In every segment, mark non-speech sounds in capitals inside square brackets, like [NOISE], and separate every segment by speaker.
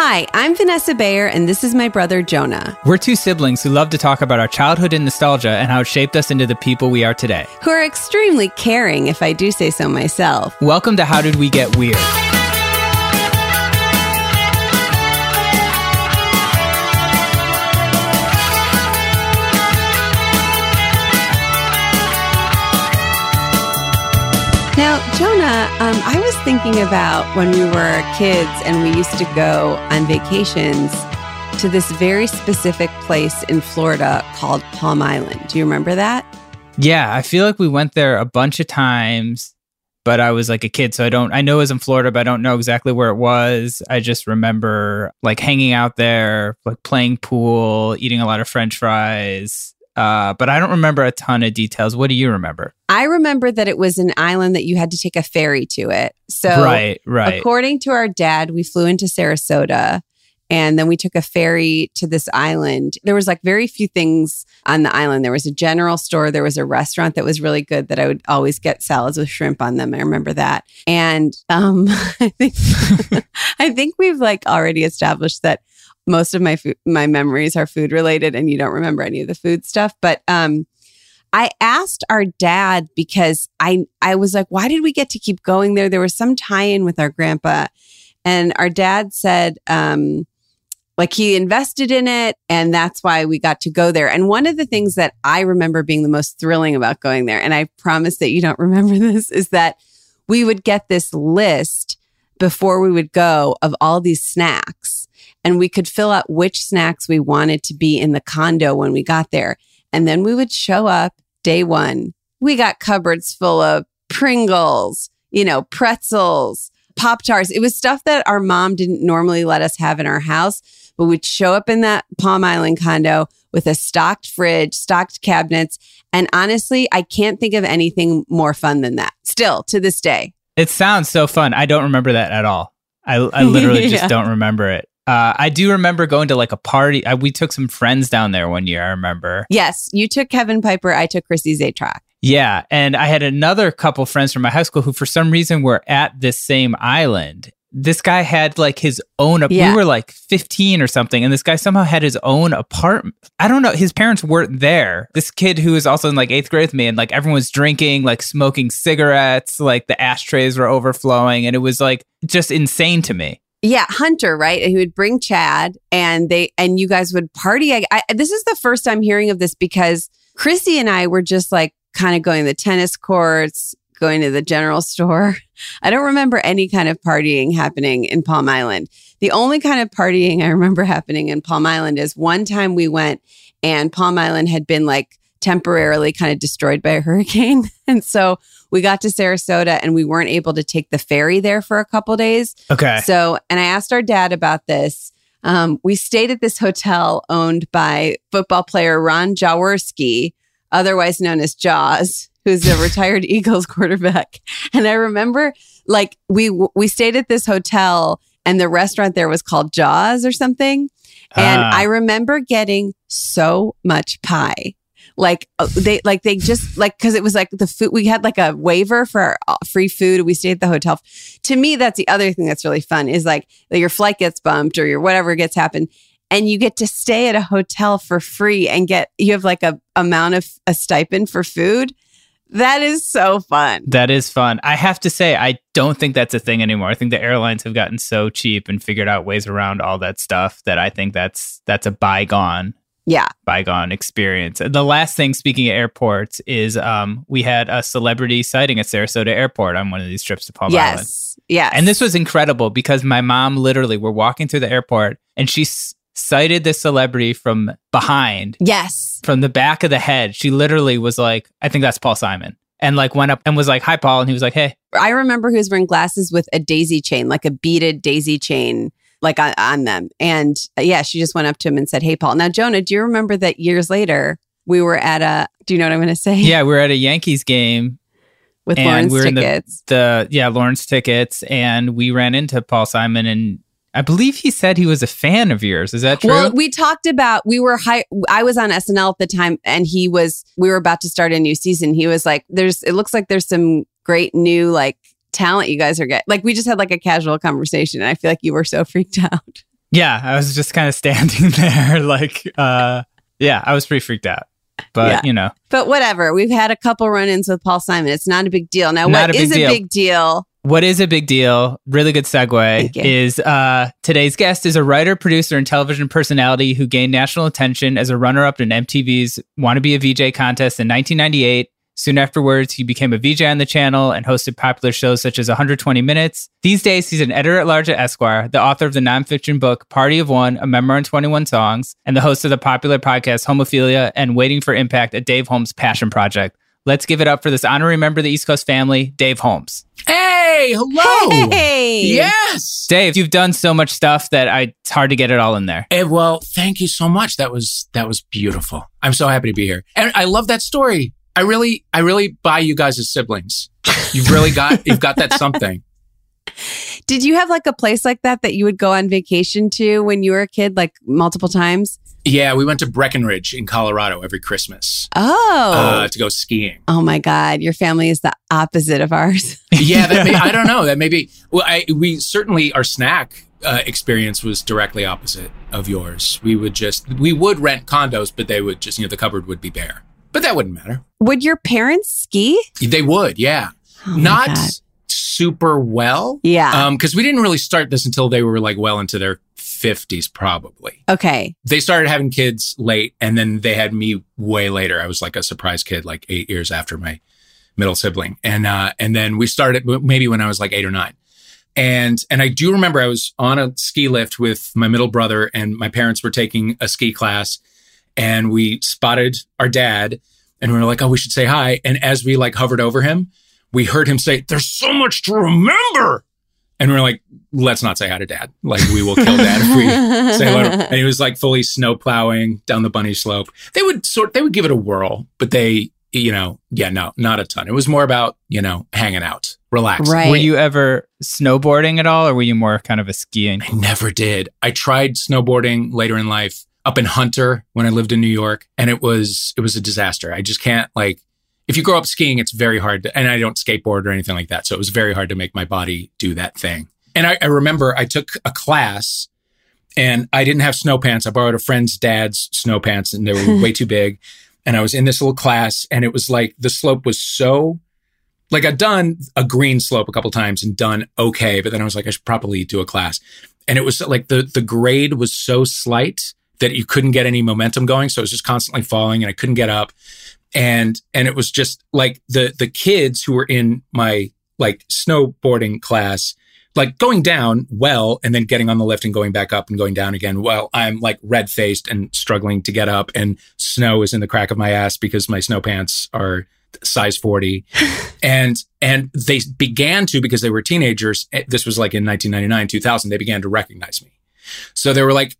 Speaker 1: Hi, I'm Vanessa Bayer, and this is my brother Jonah.
Speaker 2: We're two siblings who love to talk about our childhood and nostalgia and how it shaped us into the people we are today.
Speaker 1: Who are extremely caring, if I do say so myself.
Speaker 2: Welcome to How Did We Get Weird?
Speaker 1: Now, Jonah, um, I was thinking about when we were kids and we used to go on vacations to this very specific place in Florida called Palm Island. Do you remember that?
Speaker 2: Yeah, I feel like we went there a bunch of times, but I was like a kid, so I don't. I know it was in Florida, but I don't know exactly where it was. I just remember like hanging out there, like playing pool, eating a lot of French fries, uh, but I don't remember a ton of details. What do you remember?
Speaker 1: I remember that it was an island that you had to take a ferry to it. So,
Speaker 2: right, right.
Speaker 1: According to our dad, we flew into Sarasota and then we took a ferry to this island. There was like very few things on the island. There was a general store, there was a restaurant that was really good that I would always get salads with shrimp on them. I remember that. And um [LAUGHS] I think [LAUGHS] I think we've like already established that most of my food, my memories are food related and you don't remember any of the food stuff but um I asked our dad because I I was like why did we get to keep going there? There was some tie-in with our grandpa. And our dad said um like he invested in it and that's why we got to go there. And one of the things that I remember being the most thrilling about going there and I promise that you don't [LAUGHS] remember this is that we would get this list before we would go of all these snacks and we could fill out which snacks we wanted to be in the condo when we got there. And then we would show up day one. We got cupboards full of Pringles, you know, pretzels, Pop Tarts. It was stuff that our mom didn't normally let us have in our house, but we'd show up in that Palm Island condo with a stocked fridge, stocked cabinets. And honestly, I can't think of anything more fun than that still to this day.
Speaker 2: It sounds so fun. I don't remember that at all. I, I literally [LAUGHS] yeah. just don't remember it. Uh, I do remember going to like a party. I, we took some friends down there one year. I remember.
Speaker 1: Yes, you took Kevin Piper. I took Chrissy Zatrock.
Speaker 2: Yeah, and I had another couple friends from my high school who, for some reason, were at this same island. This guy had like his own. Yeah. We were like fifteen or something, and this guy somehow had his own apartment. I don't know. His parents weren't there. This kid who was also in like eighth grade with me, and like everyone was drinking, like smoking cigarettes, like the ashtrays were overflowing, and it was like just insane to me.
Speaker 1: Yeah, Hunter, right? He would bring Chad and they and you guys would party. I, I, this is the first time hearing of this because Chrissy and I were just like kind of going to the tennis courts, going to the general store. [LAUGHS] I don't remember any kind of partying happening in Palm Island. The only kind of partying I remember happening in Palm Island is one time we went and Palm Island had been like temporarily kind of destroyed by a hurricane. [LAUGHS] And so we got to Sarasota and we weren't able to take the ferry there for a couple days.
Speaker 2: Okay.
Speaker 1: So, and I asked our dad about this. Um, we stayed at this hotel owned by football player Ron Jaworski, otherwise known as Jaws, who's a [LAUGHS] retired Eagles quarterback. And I remember like we we stayed at this hotel and the restaurant there was called Jaws or something. And
Speaker 2: Ah.
Speaker 1: I remember getting so much pie. Like uh, they like they just like because it was like the food we had like a waiver for uh, free food. We stayed at the hotel. To me, that's the other thing that's really fun is like your flight gets bumped or your whatever gets happened, and you get to stay at a hotel for free and get you have like a amount of a stipend for food. That is so fun.
Speaker 2: That is fun. I have to say, I don't think that's a thing anymore. I think the airlines have gotten so cheap and figured out ways around all that stuff that I think that's that's a bygone
Speaker 1: Yeah.
Speaker 2: bygone experience. And the last thing, speaking of airports, is um, we had a celebrity sighting at Sarasota Airport on one of these trips to Palm Island.
Speaker 1: Yes. Yes.
Speaker 2: And this was incredible because my mom literally, we're walking through the airport and she s- sighted this celebrity from behind,
Speaker 1: yes.
Speaker 2: from the back of the head. She literally was like, I think that's Paul Simon. And like went up and was like, Hi, Paul. And he was like, Hey,
Speaker 1: I remember he was wearing glasses with a daisy chain, like a beaded daisy chain, like on, on them. And uh, yeah, she just went up to him and said, Hey, Paul. Now, Jonah, do you remember that years later we were at a, do you know what I'm going to say? [LAUGHS]
Speaker 2: Yeah, we were at a Yankees game
Speaker 1: With
Speaker 2: and
Speaker 1: Lawrence
Speaker 2: we in the-
Speaker 1: tickets.
Speaker 2: the yeah Lawrence tickets, and we ran into Paul Simon, and I believe he said he was a fan of yours. Is that true?
Speaker 1: Well, we talked about we were high. I was on SNL at the time, and he was. We were about to start a new season. He was like, "There's. It looks like there's some great new like talent you guys are getting." Like we just had like a casual conversation, and I feel like you were so [LAUGHS] freaked out.
Speaker 2: yeah, I was just kind of standing [LAUGHS] there, like, uh, yeah, I was pretty freaked out. But
Speaker 1: Yeah.
Speaker 2: you know,
Speaker 1: But whatever. We've had a couple run-ins with Paul Simon. It's not a big deal. Now,
Speaker 2: Not
Speaker 1: what
Speaker 2: a big
Speaker 1: is
Speaker 2: deal.
Speaker 1: a big deal?
Speaker 2: what is a big deal? Really good segue is uh, today's guest is a writer, producer, and television personality who gained national attention as a runner-up in MTV's "Want to Be a VJ" contest in 1998. Soon afterwards, he became a VJ on the channel and hosted popular shows such as 120 Minutes. These days, he's an editor at large at Esquire, the author of the nonfiction book Party of One, a memoir in 21 songs, and the host of the popular podcast Homophilia and Waiting for Impact, a Dave Holmes passion project. Let's give it up for this honorary member of the East Coast family, Dave Holmes.
Speaker 3: Hey, hello.
Speaker 1: Hey.
Speaker 3: Yes.
Speaker 2: Dave, you've done so much stuff that I, it's hard to get it all in there.
Speaker 3: Eh, well, thank you so much. That was that was beautiful. I'm so happy to be here, and I love that story. I really, I really buy you guys as siblings. You've really got, you've got that something. [LAUGHS]
Speaker 1: Did you have like a place like that that you would go on vacation to when you were a kid, like multiple times?
Speaker 3: Yeah, we went to Breckenridge in Colorado every Christmas
Speaker 1: Oh.
Speaker 3: uh, to go skiing.
Speaker 1: oh my God. Your family is the opposite of ours. [LAUGHS]
Speaker 3: Yeah, that may, [LAUGHS] I don't know. That maybe. Well, I, we certainly our snack uh, experience was directly opposite of yours. We would just we would rent condos, but they would just you know the cupboard would be bare. But that wouldn't matter.
Speaker 1: Would your parents ski?
Speaker 3: They would, yeah.
Speaker 1: Oh
Speaker 3: Not super well.
Speaker 1: Yeah.
Speaker 3: Um, because we didn't really start this until they were like well into their fifties, probably.
Speaker 1: okay.
Speaker 3: They started having kids late, and then they had me way later. I was like a surprise kid, like eight years after my middle sibling, and uh, and then we started maybe when I was like eight or nine. And and I do remember I was on a ski lift with my middle brother, and my parents were taking a ski class, and we spotted our dad, and we were like, oh, we should say hi. And as we like hovered over him, we heard him say, "There's so much to remember," and we are like, "Let's not say hi to dad. Like we will kill dad if we say hello." And he was like fully snow plowing down the bunny slope. They would sort, they would give it a whirl, but they, you know, yeah, no, not a ton. It was more about you know hanging out, relaxing.
Speaker 1: Right.
Speaker 2: Were you ever snowboarding at all, or were you more kind of a skiing?
Speaker 3: I never did. I tried snowboarding later in life up in Hunter when I lived in New York, and it was it was a disaster. I just can't like if you grow up skiing, it's very hard to, and I don't skateboard or anything like that. So it was very hard to make my body do that thing. And I, I remember I took a class and I didn't have snow pants. I borrowed a friend's dad's snow pants and they were way too big. [LAUGHS] And I was in this little class and it was like the slope was so like I'd done a green slope a couple times and done okay, but then I was like, I should probably do a class. And it was like the the grade was so slight that you couldn't get any momentum going. So it was just constantly falling and I couldn't get up. And, and it was just like the, the kids who were in my like snowboarding class, like going down well and then getting on the lift and going back up and going down again. Well, I'm like red faced and struggling to get up and snow is in the crack of my ass because my snow pants are size 40 [LAUGHS] and and they began to because they were teenagers eh, this was like in 1999 2000 they began to recognize me so they were like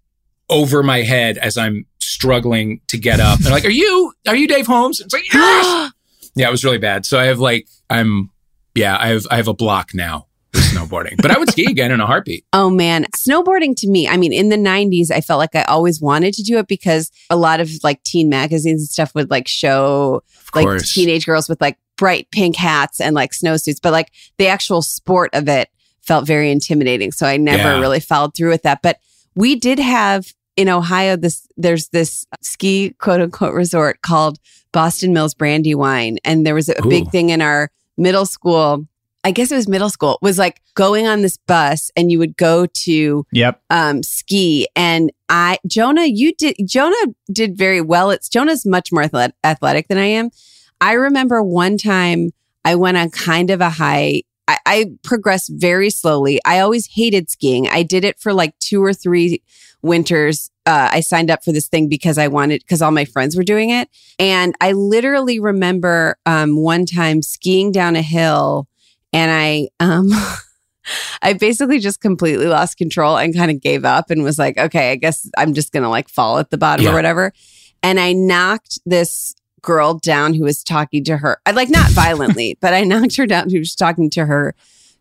Speaker 3: over my head as i'm struggling to get up they're like are you are you dave holmes it's like yes! [GASPS] yeah it was really bad so i have like i'm yeah i have i have a block now with snowboarding but i would ski again in a heartbeat [LAUGHS]
Speaker 1: Oh man, snowboarding to me, I mean, in the 90s, I felt like I always wanted to do it because a lot of like teen magazines and stuff would like show like teenage girls with like bright pink hats and like snowsuits, but like the actual sport of it felt very intimidating. So I never
Speaker 3: Yeah.
Speaker 1: really followed through with that. But we did have in Ohio this there's this ski quote unquote resort called Boston Mills Brandywine. And there was a, big thing in our middle school. I guess it was middle school, was like going on this bus and you would go to
Speaker 2: Yep.
Speaker 1: um ski and I Jonah you did Jonah did very well it's Jonah's much more athlet- athletic than I am I remember one time I went on kind of a high I, I progressed very slowly I always hated skiing I did it for like two or three winters uh, I signed up for this thing because I wanted because all my friends were doing it and I literally remember um one time skiing down a hill and I um [LAUGHS] I basically just completely lost control and kind of gave up and was like, okay, I guess I'm just going to like fall at the bottom
Speaker 3: Yeah.
Speaker 1: or whatever. And I knocked this girl down who was talking to her, I like not violently, [LAUGHS] but I knocked her down who was talking to her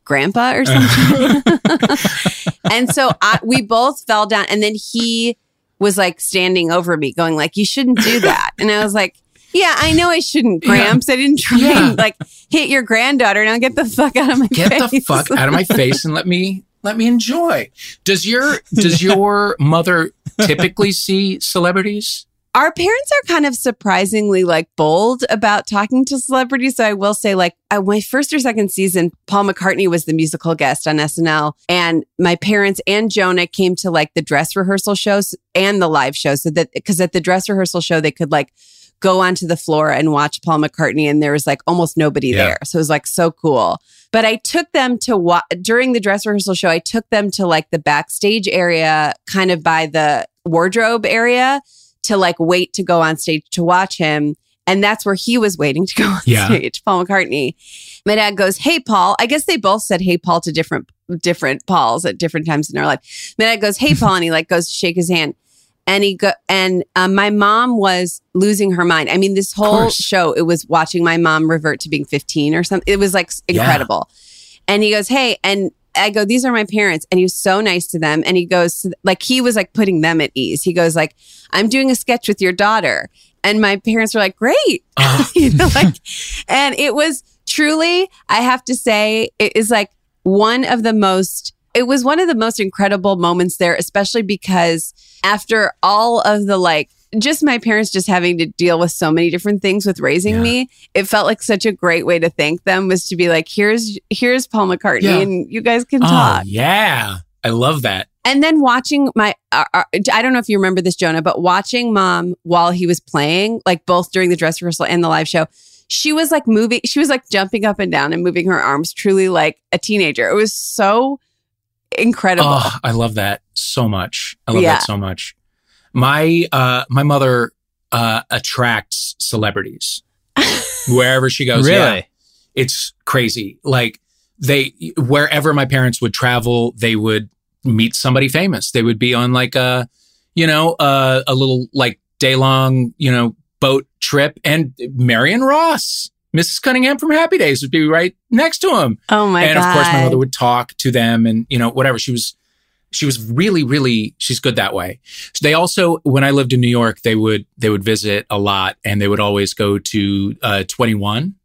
Speaker 1: grandpa or something. [LAUGHS] and so I, we both fell down and then he was like standing over me going like, you shouldn't do that. And I was like, yeah, I know I shouldn't,
Speaker 3: Yeah.
Speaker 1: Gramps. I didn't try
Speaker 3: Yeah.
Speaker 1: and like hit your granddaughter. Now get the fuck out of my
Speaker 3: get
Speaker 1: face.
Speaker 3: the fuck out of my face and let me let me enjoy does your does [LAUGHS] your mother typically see celebrities
Speaker 1: our parents are kind of surprisingly like bold about talking to celebrities. So I will say, like, uh, my first or second season, Paul McCartney was the musical guest on SNL, and my parents and Jonah came to like the dress rehearsal shows and the live show. So that because at the dress rehearsal show, they could like go onto the floor and watch Paul McCartney, and there was like almost nobody
Speaker 3: Yeah.
Speaker 1: there. So it was like so cool. But I took them to wa- during the dress rehearsal show. I took them to like the backstage area, kind of by the wardrobe area to like wait to go on stage to watch him. And that's where he was waiting to go on
Speaker 3: Yeah.
Speaker 1: stage, Paul McCartney. My dad goes, Hey, Paul. I guess they both said, Hey, Paul to different, different Pauls at different times in their life. My dad goes, Hey, Paul. And he like goes to shake his hand. And he go, and um, my mom was losing her mind. I mean, this whole show, it was watching my mom revert to being 15 or something. It was like
Speaker 3: Yeah.
Speaker 1: incredible. And he goes, Hey, and I go, these are my parents. And he was so nice to them. And he goes, like, he was like putting them at ease. He goes, like, I'm doing a sketch with your daughter. And my parents were like, great.
Speaker 3: Uh, [LAUGHS]
Speaker 1: you know, like, [LAUGHS] and it was truly, I have to say, it is like one of the most, it was one of the most incredible moments there, especially because after all of the like, just my parents just having to deal with so many different things with raising
Speaker 3: Yeah.
Speaker 1: me, it felt like such a great way to thank them was to be like, here's here's Paul McCartney,
Speaker 3: Yeah.
Speaker 1: and you guys can
Speaker 3: oh
Speaker 1: talk.
Speaker 3: yeah i love that
Speaker 1: And then watching my, uh, uh, I don't know if you remember this, Jonah, but watching mom while he was playing, like both during the dress rehearsal and the live show, she was like moving, she was like jumping up and down and moving her arms, truly like a teenager. It was so incredible.
Speaker 3: oh i love that so much i love
Speaker 1: Yeah.
Speaker 3: that so much my uh my mother uh attracts celebrities [LAUGHS] wherever she goes
Speaker 2: really?
Speaker 3: yeah. it's crazy. Like they, wherever my parents would travel, they would meet somebody famous. They would be on like a, you know, uh, a little like day long, you know, boat trip and Marion Ross, Mrs. Cunningham from Happy Days would be right next to him.
Speaker 1: Oh my
Speaker 3: and
Speaker 1: god!
Speaker 3: And of course my mother would talk to them and, you know, whatever. She was, she was really, really, she's good that way. They also, when I lived in New York, they would, they would visit a lot and they would always go to, uh, 21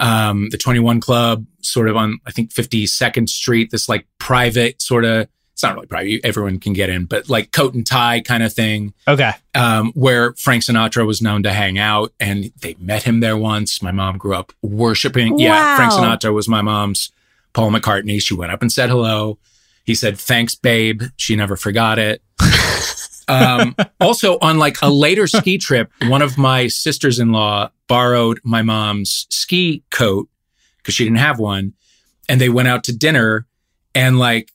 Speaker 3: um, the 21 Club, sort of on, I think, 52nd Street, this like private sort of, it's not really private, everyone can get in, but like coat and tie kind of thing,
Speaker 2: Okay.
Speaker 3: um, where Frank Sinatra was known to hang out. And they met him there once. My mom grew up worshiping. Yeah, Frank Sinatra was my mom's Paul McCartney. She went up and said hello. He said, thanks, babe. She never forgot it. [LAUGHS] um, also, on like a later ski trip, one of my sisters in law borrowed my mom's ski coat because she didn't have one. And they went out to dinner and like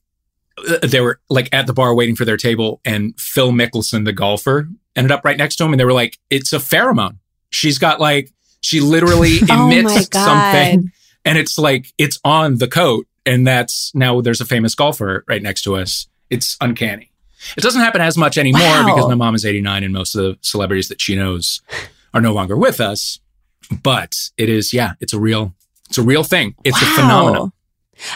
Speaker 3: uh, they were like at the bar waiting for their table. And Phil Mickelson, the golfer, ended up right next to him. And they were like, it's a pheromone. She's got like, she literally [LAUGHS]
Speaker 1: Oh
Speaker 3: emits
Speaker 1: God.
Speaker 3: something and it's like, it's on the coat. And that's now there's a famous golfer right next to us. It's uncanny. It doesn't happen as much anymore
Speaker 1: Wow.
Speaker 3: because my mom is 89 and most of the celebrities that she knows are no longer with us. But it is, yeah, it's a real, it's a real thing. It's a
Speaker 1: Wow.
Speaker 3: phenomenon.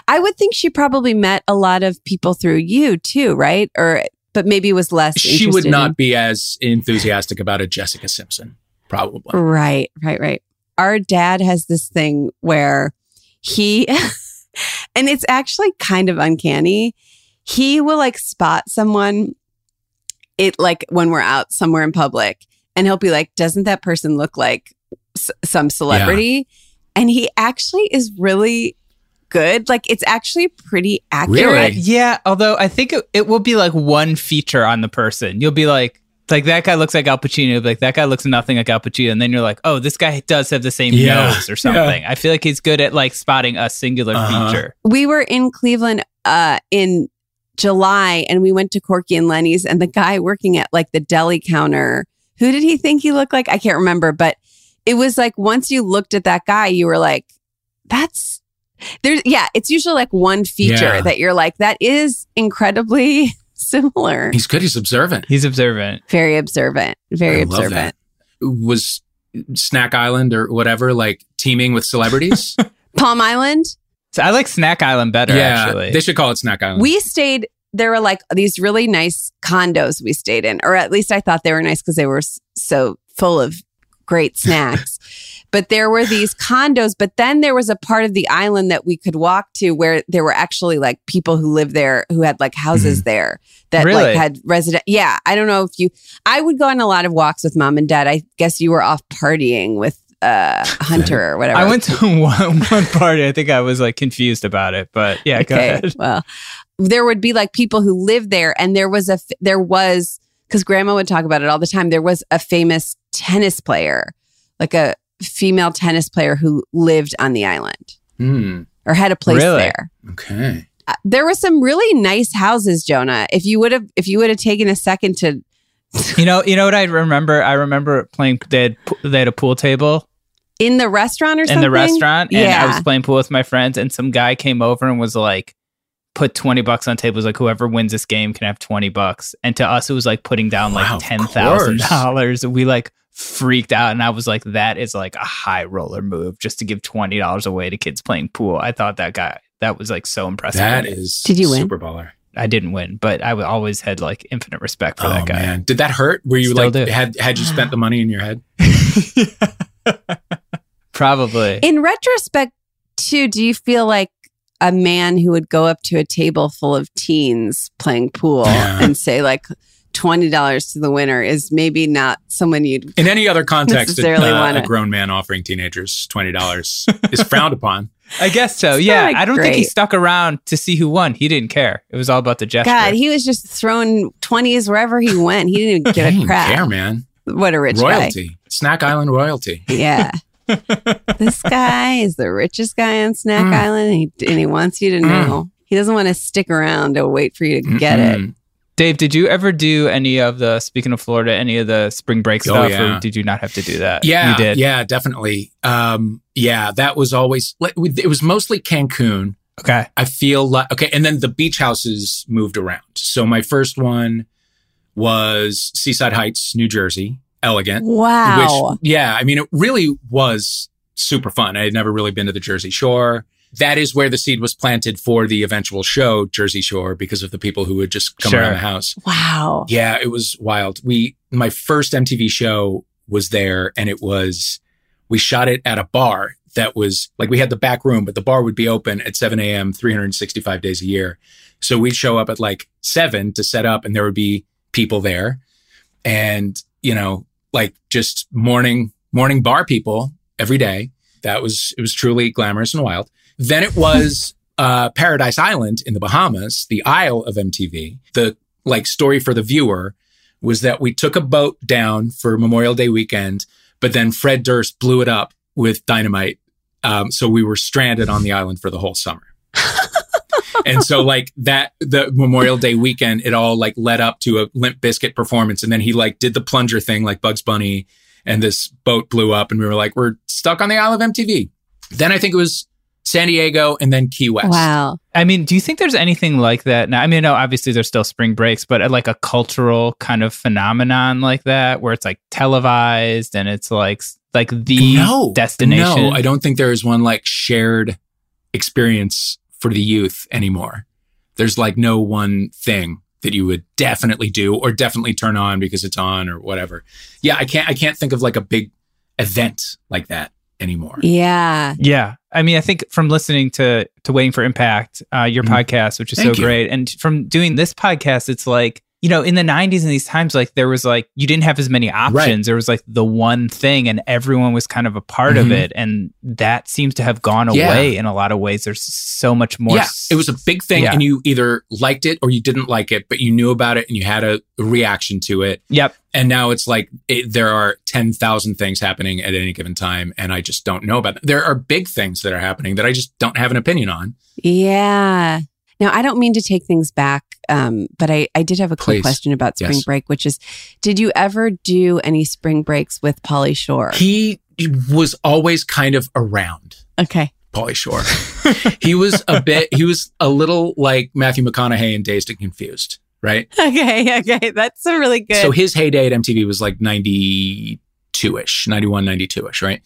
Speaker 1: I would think she probably met a lot of people through you too, right? Or but maybe was less.
Speaker 3: She would not
Speaker 1: in-
Speaker 3: be as enthusiastic about a Jessica Simpson, probably.
Speaker 1: Right, right, right. Our dad has this thing where he, [LAUGHS] and it's actually kind of uncanny. He will like spot someone, it like when we're out somewhere in public, and he'll be like, "Doesn't that person look like s- some celebrity?" And he actually is really good. Like it's actually pretty accurate.
Speaker 3: Really?
Speaker 2: Yeah, although I think it, it will be like one feature on the person. You'll be like, like that guy looks like Al Pacino. You'll Like that guy looks nothing like Al Pacino, and then you're like, oh, this guy does have the same
Speaker 3: Yeah.
Speaker 2: nose or something. I feel like he's good at like spotting a singular
Speaker 3: Uh-huh.
Speaker 2: feature.
Speaker 1: we were in Cleveland uh, in July and we went to Corky and Lenny's and the guy working at like the deli counter, who did he think he looked like? I can't remember, but it was like once you looked at that guy, you were like, that's there's yeah, it's usually like one feature
Speaker 3: Yeah.
Speaker 1: that you're like, that is incredibly similar.
Speaker 3: He's good. He's observant.
Speaker 2: He's observant.
Speaker 1: very observant. Very
Speaker 3: I
Speaker 1: observant.
Speaker 3: Was Snack Island or whatever like teaming with celebrities? [LAUGHS]
Speaker 1: Palm Island.
Speaker 2: So I like Snack Island better.
Speaker 3: yeah,
Speaker 2: actually,
Speaker 3: they should call it Snack Island.
Speaker 1: We stayed, there were like these really nice condos we stayed in, or at least I thought they were nice because they were so full of great snacks. [LAUGHS] but there were these [SIGHS] condos, but then there was a part of the island that we could walk to where there were actually like people who lived there who had like houses there that
Speaker 2: Really?
Speaker 1: like had resident. Yeah. I don't know if you, I would go on a lot of walks with mom and dad. I guess you were off partying with uh Hunter or whatever.
Speaker 2: I went to [LAUGHS] one, one party. I think I was like confused about it, but yeah, go ahead.
Speaker 1: Well, there would be like people who lived there, and there was a there was because Grandma would talk about it all the time. There was a famous tennis player, like a female tennis player who lived on the island
Speaker 3: Hmm.
Speaker 1: or had a place
Speaker 2: Really?
Speaker 1: there.
Speaker 3: Okay.
Speaker 1: Uh, There were some really nice houses, Jonah. If you would have, if you would have taken a second to, [LAUGHS]
Speaker 2: You know, you know what I remember? I remember playing. They had they had a pool table
Speaker 1: in the restaurant or something
Speaker 2: in the restaurant, and I was playing pool with my friends, and some guy came over and was like, "Put twenty bucks on tables. Like whoever wins this game can have twenty bucks." And to us, it was like putting down
Speaker 3: Wow,
Speaker 2: like
Speaker 3: of
Speaker 2: ten thousand
Speaker 3: course.
Speaker 2: dollars. We like freaked out, and I was like, "That is like a high roller move just to give twenty dollars away to kids playing pool." I thought that guy that was like so impressive.
Speaker 3: That is
Speaker 1: Did you win?
Speaker 3: super baller.
Speaker 2: I didn't win, but I always had like infinite respect for
Speaker 3: oh
Speaker 2: that guy.
Speaker 3: man, did that hurt? Were you
Speaker 2: Still
Speaker 3: like
Speaker 2: do.
Speaker 3: had had you spent the money in your head? [LAUGHS]
Speaker 2: Probably.
Speaker 1: In retrospect, too, do you feel like a man who would go up to a table full of teens playing pool
Speaker 3: Yeah.
Speaker 1: and say like twenty dollars to the winner is maybe not someone you'd
Speaker 3: In any other context,
Speaker 1: Necessarily
Speaker 3: uh,
Speaker 1: wanna-
Speaker 3: a grown man offering teenagers twenty dollars is [LAUGHS] frowned upon.
Speaker 2: I guess so.
Speaker 1: It's
Speaker 2: Yeah. I don't think he stuck around to see who won. He didn't care. It was all about the gesture.
Speaker 1: God, he was just throwing twenties wherever he went. He didn't even give
Speaker 3: Didn't
Speaker 1: a crap.
Speaker 3: care, man.
Speaker 1: What a rich guy.
Speaker 3: royalty, Snack Island royalty.
Speaker 1: Yeah. [LAUGHS] this guy is the richest guy on Snack
Speaker 3: Mm.
Speaker 1: Island, and he, and he wants you to know. He doesn't want to stick around to wait for you to get it.
Speaker 2: Dave, did you ever do any of the, speaking of Florida, any of the spring break
Speaker 3: Oh,
Speaker 2: stuff,
Speaker 3: yeah.
Speaker 2: or did you not have to do that?
Speaker 3: Yeah,
Speaker 2: You did.
Speaker 3: yeah, definitely. Um, yeah, that was always. It was mostly Cancun.
Speaker 2: Okay.
Speaker 3: I feel like okay, and then the beach houses moved around. So my first one was Seaside Heights, New Jersey, elegant.
Speaker 1: Wow.
Speaker 3: Which, yeah, I mean, it really was super fun. I had never really been to the Jersey Shore. That is where the seed was planted for the eventual show, Jersey Shore, because of the people who would just come
Speaker 2: Sure.
Speaker 3: around the house.
Speaker 1: wow.
Speaker 3: Yeah, it was wild. We, my first MTV show was there and it was, we shot it at a bar that was like, we had the back room, but the bar would be open at 7 a.m., 365 days a year. So we'd show up at like seven to set up and there would be people there and, you know, like just morning, morning bar people every day. That was, it was truly glamorous and wild. Then it was uh, Paradise Island in the Bahamas, the Isle of MTV, the like story for the viewer was that we took a boat down for Memorial Day weekend, but then Fred Durst blew it up with dynamite. Um, so we were stranded on the island for the whole summer. [LAUGHS] and so like that the Memorial Day weekend, it all like led up to a Limp Bizkit performance, and then he like did the plunger thing like Bugs Bunny, and this boat blew up, and we were like, we're stuck on the Isle of MTV. Then I think it was San Diego, and then Key West.
Speaker 1: Wow.
Speaker 2: I mean, do you think there's anything like that now? I mean, no, obviously there's still spring breaks, but uh, like a cultural kind of phenomenon like that, where it's like televised and it's like like the
Speaker 3: no,
Speaker 2: destination.
Speaker 3: No, I don't think there is one like shared experience for the youth anymore. There's like no one thing that you would definitely do or definitely turn on because it's on or whatever. Yeah, I can't I can't think of like a big event like that anymore.
Speaker 1: Yeah.
Speaker 2: Yeah. I mean, I think from listening to to Waiting for Impact, uh, your
Speaker 3: Mhm.
Speaker 2: podcast, which is
Speaker 3: Thank
Speaker 2: so
Speaker 3: you.
Speaker 2: great, and from doing this podcast, it's like you know, in the '90s and these times, like there was like you didn't have as many options. There was like the one thing, and everyone was kind of a part of
Speaker 3: Mhm.
Speaker 2: it, and that seems to have gone
Speaker 3: Yeah.
Speaker 2: away in a lot of ways. There's so much more.
Speaker 3: yeah,
Speaker 2: s-
Speaker 3: it was a big thing,
Speaker 2: Yeah.
Speaker 3: and you either liked it or you didn't like it, but you knew about it and you had a reaction to it.
Speaker 2: Yep.
Speaker 3: And now it's like it, there are ten thousand things happening at any given time, and I just don't know about them. There are big things that are happening that I just don't have an opinion on.
Speaker 1: Yeah. Now, I don't mean to take things back, um, but I, I did have a quick
Speaker 3: Please.
Speaker 1: question about spring
Speaker 3: Yes.
Speaker 1: break, which is did you ever do any spring breaks with Pauly Shore?
Speaker 3: He was always kind of around.
Speaker 1: okay.
Speaker 3: Pauly Shore. he was a bit, he was a little like Matthew McConaughey in Dazed and Confused, right? [LAUGHS]
Speaker 1: Okay. Okay. That's a really good.
Speaker 3: So his heyday at MTV was like 92 ish, 91, 92 ish, right?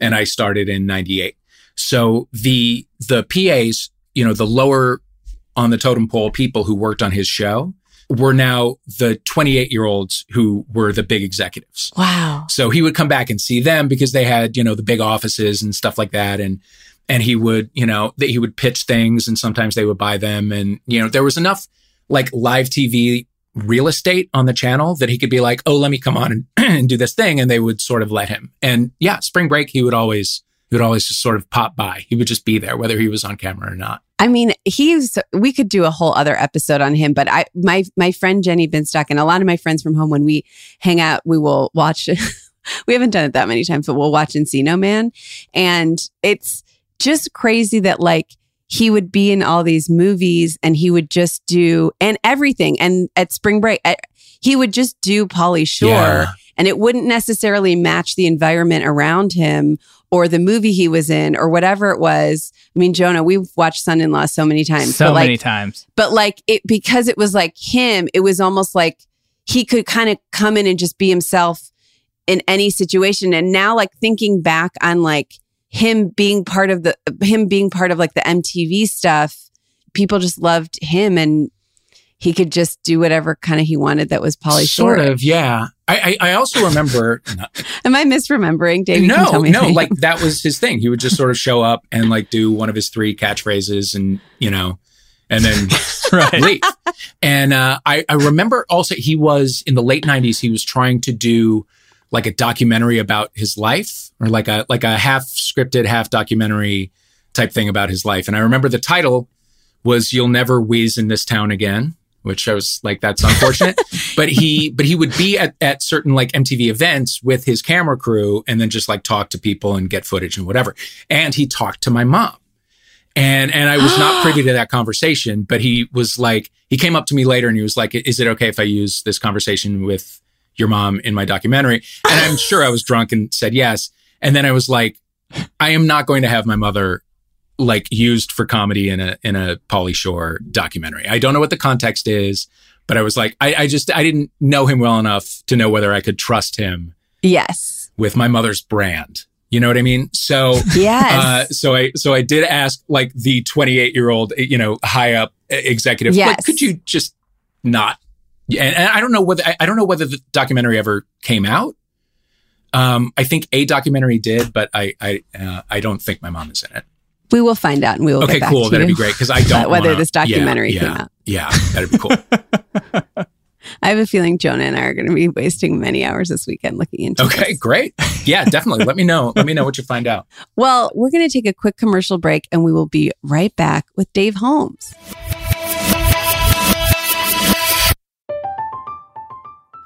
Speaker 3: And I started in 98. So the, the PAs, you know, the lower on the totem pole people who worked on his show were now the 28 year olds who were the big executives.
Speaker 1: wow.
Speaker 3: So he would come back and see them because they had, you know, the big offices and stuff like that. And, and he would, you know, that he would pitch things and sometimes they would buy them. And, you know, there was enough like live TV real estate on the channel that he could be like, oh, let me come on and, [CLEARS THROAT] and do this thing. And they would sort of let him. And yeah, spring break, he would always, he would always just sort of pop by. He would just be there, whether he was on camera or not.
Speaker 1: I mean, he's we could do a whole other episode on him, but I my my friend Jenny Binstock and a lot of my friends from home when we hang out, we will watch [LAUGHS] we haven't done it that many times, but we'll watch Encino Man. And it's just crazy that like he would be in all these movies and he would just do and everything. And at spring break, I, he would just do Pauly Shore
Speaker 3: Yeah.
Speaker 1: and it wouldn't necessarily match the environment around him or the movie he was in or whatever it was. I mean, Jonah, we've watched Son in Law so many times.
Speaker 2: so
Speaker 1: but like,
Speaker 2: many times.
Speaker 1: but like it because it was like him, it was almost like he could kind of come in and just be himself in any situation. And now, like thinking back on like him being part of the him being part of like the MTV stuff, people just loved him and he could just do whatever kind of he wanted that was Pauly
Speaker 3: sort of, yeah. I, I, I also remember [LAUGHS]
Speaker 1: Am I misremembering? Dave,
Speaker 3: no,
Speaker 1: can tell me.
Speaker 3: no, like that was his thing. He would just sort of show up and like do one of his three catchphrases and, you know, and then [LAUGHS]
Speaker 2: Right.
Speaker 3: leave. And uh, I, I remember also he was in the late nineties, he was trying to do like a documentary about his life or like a, like a half scripted, half documentary type thing about his life. And I remember the title was You'll Never Wheeze in This Town Again. Which I was like, that's unfortunate. [LAUGHS] but he, but he would be at, at certain like MTV events with his camera crew and then just like talk to people and get footage and whatever. And he talked to my mom. And and I was not [GASPS] privy to that conversation, but he was like, he came up to me later and he was like, "Is it okay if I use this conversation with your mom in my documentary?" And I'm sure I was drunk and said yes. And then I was like, I am not going to have my mother like used for comedy in a in a Pauly Shore documentary. I don't know what the context is, but I was like, I, I just I didn't know him well enough to know whether I could trust him
Speaker 1: yes,
Speaker 3: with my mother's brand. You know what I mean? So
Speaker 1: yes.
Speaker 3: uh, so I so I did ask like the 28 year old you know high up executive like
Speaker 1: Yes.
Speaker 3: could you just not and, and I don't know whether I, I don't know whether the documentary ever came out um I think a documentary did but I I uh, I don't think my mom is in it
Speaker 1: we will find out and we will
Speaker 3: okay cool
Speaker 1: to
Speaker 3: that'd be great because I don't
Speaker 1: But whether
Speaker 3: wanna-
Speaker 1: this documentary
Speaker 3: yeah,
Speaker 1: came
Speaker 3: yeah,
Speaker 1: out.
Speaker 3: yeah that'd be cool [LAUGHS]
Speaker 1: I have a feeling Jonah and I are going to be wasting many hours this weekend looking into
Speaker 3: Okay,
Speaker 1: this.
Speaker 3: great. Yeah, definitely. Let me know. Let me know what you find out. [LAUGHS]
Speaker 1: Well, we're going to take a quick commercial break and we will be right back with Dave Holmes.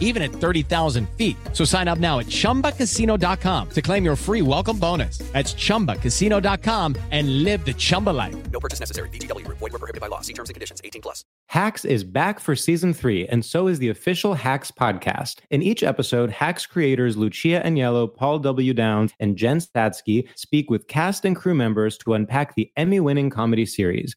Speaker 4: even at 30,000 feet. So sign up now at chumbacasino.com to claim your free welcome bonus. That's chumbacasino.com and live the Chumba life.
Speaker 5: No purchase necessary. VGW Group. Void were prohibited by law. See terms and conditions. 18 plus.
Speaker 6: Hacks is back for season three, and so is the official Hacks podcast. In each episode, Hacks creators Lucia Aniello, Paul W. Downs, and Jen Statsky speak with cast and crew members to unpack the Emmy winning comedy series.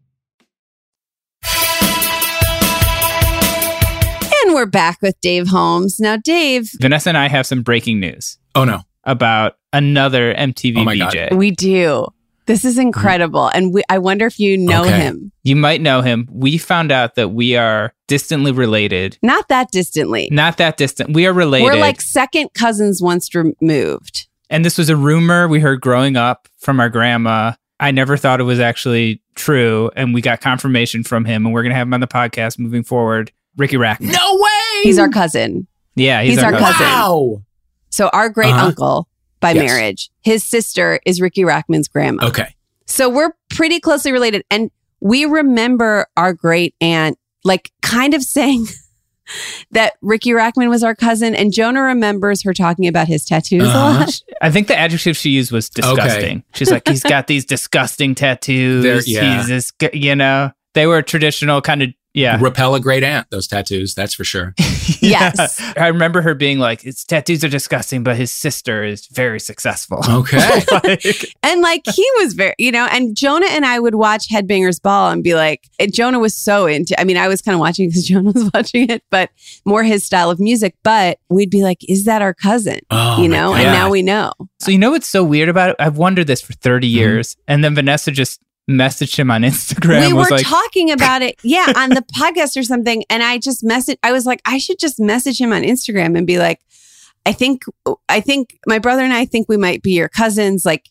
Speaker 1: And we're back with Dave Holmes. Now, Dave,
Speaker 2: Vanessa and I have some breaking news
Speaker 3: Oh, no.
Speaker 2: about another MTV
Speaker 3: Oh my God.
Speaker 1: We do. This is incredible. And we, I wonder if you know
Speaker 3: Okay.
Speaker 1: him.
Speaker 2: You might know him. We found out that we are distantly related.
Speaker 1: Not that distantly.
Speaker 2: Not that distant. We are related.
Speaker 1: We're like second cousins once removed.
Speaker 2: and this was a rumor we heard growing up from our grandma. I never thought it was actually true. And we got confirmation from him. And we're going to have him on the podcast moving forward. Riki Rachtman.
Speaker 3: No way.
Speaker 1: He's our cousin.
Speaker 2: Yeah, he's,
Speaker 1: He's our cousin.
Speaker 3: Wow.
Speaker 1: So, our great
Speaker 3: Uh-huh.
Speaker 1: uncle by
Speaker 3: Yes.
Speaker 1: marriage, his sister is Riki Rachtman's grandma.
Speaker 3: Okay.
Speaker 1: So, we're pretty closely related. And we remember our great aunt, like, kind of [LAUGHS] saying that Riki Rachtman was our cousin. And Jonah remembers her talking about his tattoos a
Speaker 3: Uh-huh.
Speaker 1: lot. [LAUGHS]
Speaker 2: I think the adjective she used was disgusting. She's like, he's got these disgusting [LAUGHS] tattoos.
Speaker 3: They're- yeah.
Speaker 2: He's this, you know, they were traditional kind of, yeah.
Speaker 3: Repel a great aunt, those tattoos, that's for sure. [LAUGHS]
Speaker 1: Yes.
Speaker 2: I remember her being like, his tattoos are disgusting, but his sister is very successful.
Speaker 3: Okay. [LAUGHS]
Speaker 2: Like,
Speaker 1: And like he was very, you know, and Jonah and I would watch Headbangers Ball and be like, and Jonah was so into, I mean, I was kind of watching because [LAUGHS] Jonah was watching it, but more his style of music. But we'd be like, is that our cousin?
Speaker 3: Oh,
Speaker 1: you know, and now we know.
Speaker 2: so you know what's so weird about it? I've wondered this for 30
Speaker 3: Mm-hmm.
Speaker 2: years. And then Vanessa just messaged him on [LAUGHS] Instagram.
Speaker 1: we
Speaker 2: was
Speaker 1: were
Speaker 2: like,
Speaker 1: talking [LAUGHS] about it, yeah, on the podcast or something. And I just messaged, I was like, I should just message him on Instagram and be like, I think, I think my brother and I think we might be your cousins. Like,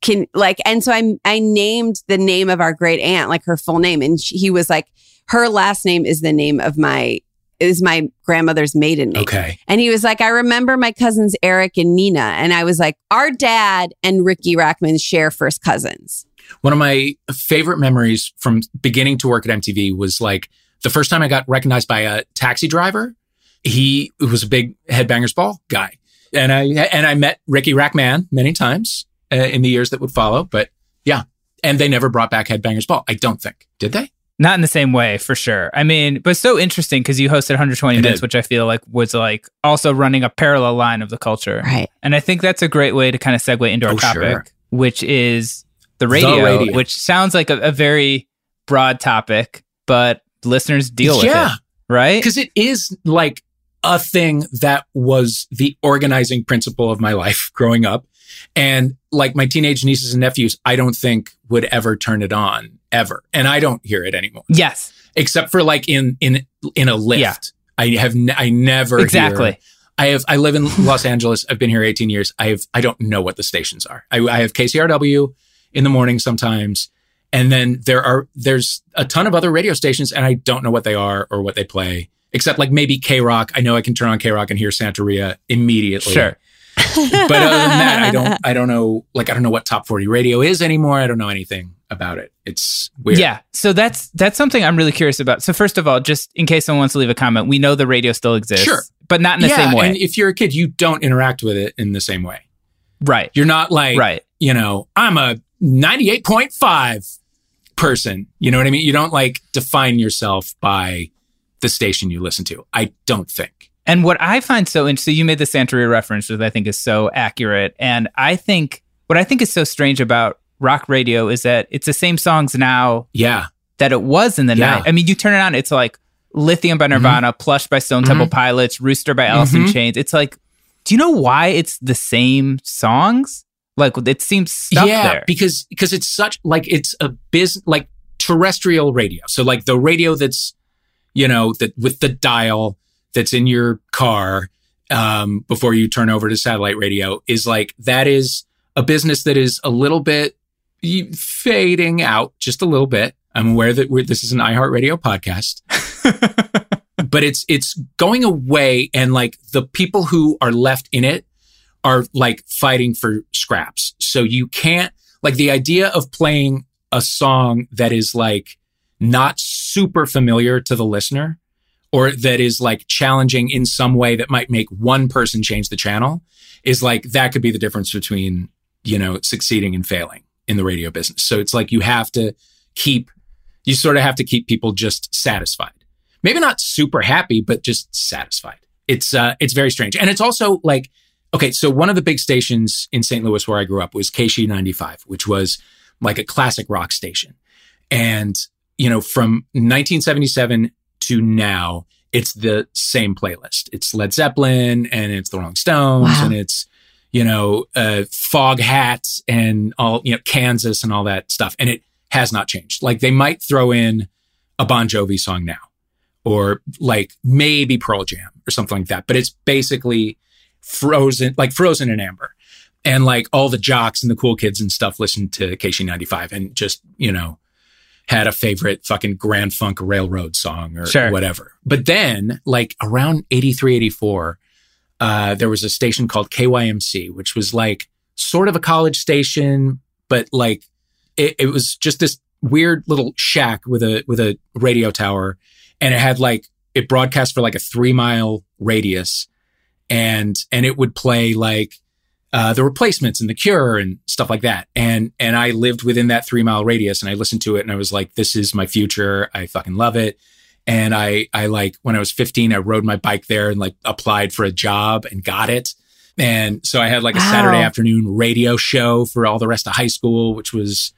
Speaker 1: can like, and so I, I named the name of our great aunt, like her full name. And she, he was like, her last name is the name of my, is my grandmother's maiden name.
Speaker 3: Okay.
Speaker 1: And he was like, I remember my cousins Eric and Nina. And I was like, our dad and Riki Rachtman share first cousins.
Speaker 3: One of my favorite memories from beginning to work at MTV was like the first time I got recognized by a taxi driver. He was a big headbangers ball guy. And I, and I met Riki Rachtman many times uh, in the years that would follow. But yeah. And they never brought back headbangers ball. I don't think. Did they?
Speaker 2: Not in the same way, for sure. I mean, but so interesting because you hosted 120
Speaker 3: I
Speaker 2: minutes,
Speaker 3: did.
Speaker 2: which I feel like was like also running a parallel line of the culture.
Speaker 1: Right.
Speaker 2: And I think that's a great way to kind of segue into our
Speaker 3: Oh,
Speaker 2: topic,
Speaker 3: sure.
Speaker 2: which is the radio,
Speaker 3: radio.
Speaker 2: which sounds like a, a very broad topic, but listeners deal with
Speaker 3: yeah.
Speaker 2: it. right?
Speaker 3: Because it is like a thing that was the organizing principle of my life growing up. And like my teenage nieces and nephews, I don't think would ever turn it on ever. And I don't hear it anymore.
Speaker 2: Yes.
Speaker 3: Except for like in in in a lift.
Speaker 2: Yeah.
Speaker 3: I have I never
Speaker 2: Exactly.
Speaker 3: hear- I have I live in Los Angeles. I've been here 18 years. I have I don't know what the stations are. I, I have KCRW in the morning sometimes. And then there are there's a ton of other radio stations and I don't know what they are or what they play. Except like maybe K Rock. I know I can turn on K Rock and hear Santeria immediately.
Speaker 2: Sure. [LAUGHS]
Speaker 3: But other than that, I don't [LAUGHS] I don't know like I don't know what top 40 radio is anymore. I don't know anything about it. It's weird.
Speaker 2: Yeah. So that's that's something I'm really curious about. So first of all, just in case someone wants to leave a comment, we know the radio still exists.
Speaker 3: Sure.
Speaker 2: But not in the
Speaker 3: yeah,
Speaker 2: same way.
Speaker 3: And if you're a kid, you don't interact with it in the same way.
Speaker 2: right.
Speaker 3: You're not like,
Speaker 2: Right.
Speaker 3: you know, I'm a 98.5 person. You know what I mean? You don't like define yourself by the station you listen to. I don't think.
Speaker 2: And what I find so interesting, you made the Santeria reference, which I think is so accurate. And I think what I think is so strange about rock radio is that it's the same songs now
Speaker 3: Yeah.
Speaker 2: that it was in the
Speaker 3: Yeah.
Speaker 2: night. I mean, you turn it on, it's like Lithium by Nirvana, Plush by Stone Temple Pilots, Rooster by Alice in
Speaker 3: Mhm.
Speaker 2: Chains. It's like, do you know why it's the same songs? Like it seems stuck
Speaker 3: yeah,
Speaker 2: there.
Speaker 3: because because it's such like it's a business like terrestrial radio. So like the radio that's you know that with the dial that's in your car um, before you turn over to satellite radio is like that is a business that is a little bit fading out just a little bit. I'm aware that we're, this is an iHeartRadio podcast. [LAUGHS] but it's it's going away and like the people who are left in it are like fighting for scraps. So you can't like the idea of playing a song that is like not super familiar to the listener or that is like challenging in some way that might make one person change the channel is like that could be the difference between, you know, succeeding and failing in the radio business. So it's like you have to keep you sort of have to keep people just satisfied. Maybe not super happy, but just satisfied. It's uh it's very strange. And it's also like okay, so one of the big stations in St. Louis where I grew up was KSHE 95, which was like a classic rock station. And you know, from 1977 to now, it's the same playlist. It's Led Zeppelin and it's the Rolling Stones
Speaker 1: Wow.
Speaker 3: and it's you know, uh, fog hats and all, you know, Kansas and all that stuff. And it has not changed. Like they might throw in a Bon Jovi song now or like maybe Pearl Jam or something like that. But it's basically frozen, like frozen in amber. And like all the jocks and the cool kids and stuff listened to KSHE95 and just, you know, had a favorite fucking Grand Funk Railroad song or
Speaker 2: Sure.
Speaker 3: whatever. But then, like around 83, 84, uh, there was a station called KYMC, which was like sort of a college station, but like it, it was just this weird little shack with a with a radio tower, and it had like it broadcast for like a three mile radius, and and it would play like uh, the replacements and the cure and stuff like that. And and I lived within that three mile radius, and I listened to it, and I was like, this is my future. I fucking love it. And I, I like when I was 15, I rode my bike there and like applied for a job and got it. And so I had like a
Speaker 1: Wow.
Speaker 3: Saturday afternoon radio show for all the rest of high school, which was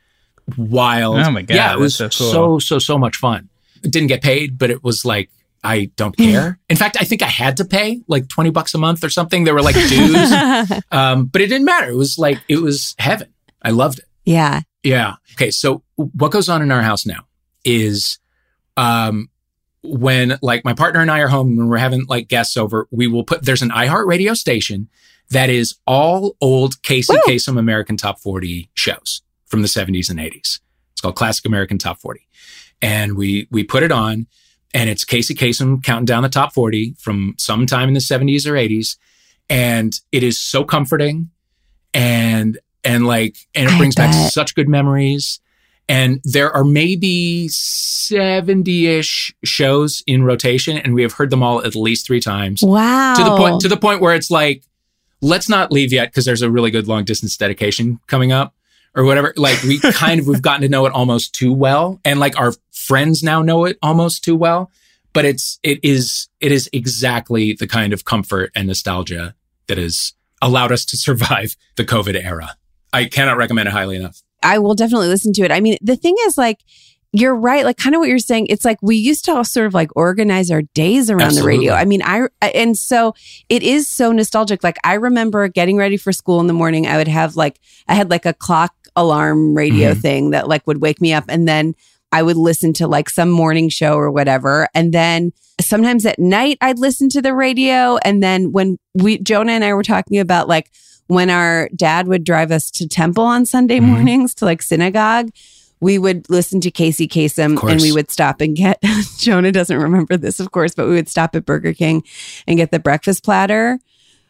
Speaker 3: wild.
Speaker 2: Oh my God,
Speaker 3: Yeah, it was
Speaker 2: so cool.
Speaker 3: so, so, so much fun. It didn't get paid, but it was like, I don't care. In fact, I think I had to pay like 20 bucks a month or something. There were like dues, [LAUGHS] um, but it didn't matter. It was like, it was heaven. I loved it.
Speaker 1: yeah.
Speaker 3: Yeah. Okay. So what goes on in our house now is, um, when like my partner and I are home when we're having like guests over, we will put there's an iHeart radio station that is all old Casey Kasem American Top 40 shows from the 70s and 80s. It's called Classic American Top 40. And we we put it on and it's Casey Kasem counting down the top 40 from sometime in the 70s or 80s. And it is so comforting and and like and it
Speaker 1: I
Speaker 3: brings back such good memories. And there are maybe 70-ish shows in rotation, and we have heard them all at least three times.
Speaker 1: Wow.
Speaker 3: To the point to the point where it's like, let's not leave yet because there's a really good long distance dedication coming up or whatever. Like we [LAUGHS] kind of we've gotten to know it almost too well. And like our friends now know it almost too well. But it's it is it is exactly the kind of comfort and nostalgia that has allowed us to survive [LAUGHS] the COVID era. I cannot recommend it highly enough.
Speaker 1: I will definitely listen to it. I mean, the thing is, like, you're right. Like kind of what you're saying. It's like we used to all sort of like organize our days around
Speaker 3: Absolutely.
Speaker 1: the radio. I mean, I and so it is so nostalgic. Like I remember getting ready for school in the morning. I would have like I had like a clock alarm radio
Speaker 3: Mhm.
Speaker 1: thing that like would wake me up, and then I would listen to like some morning show or whatever, and then sometimes at night I'd listen to the radio, and then when we Jonah and I were talking about like when our dad would drive us to temple on Sunday
Speaker 3: Mhm.
Speaker 1: mornings to like synagogue, we would listen to Casey Kasem and we would stop and get [LAUGHS] Jonah doesn't remember this, of course, but we would stop at Burger King and get the breakfast platter,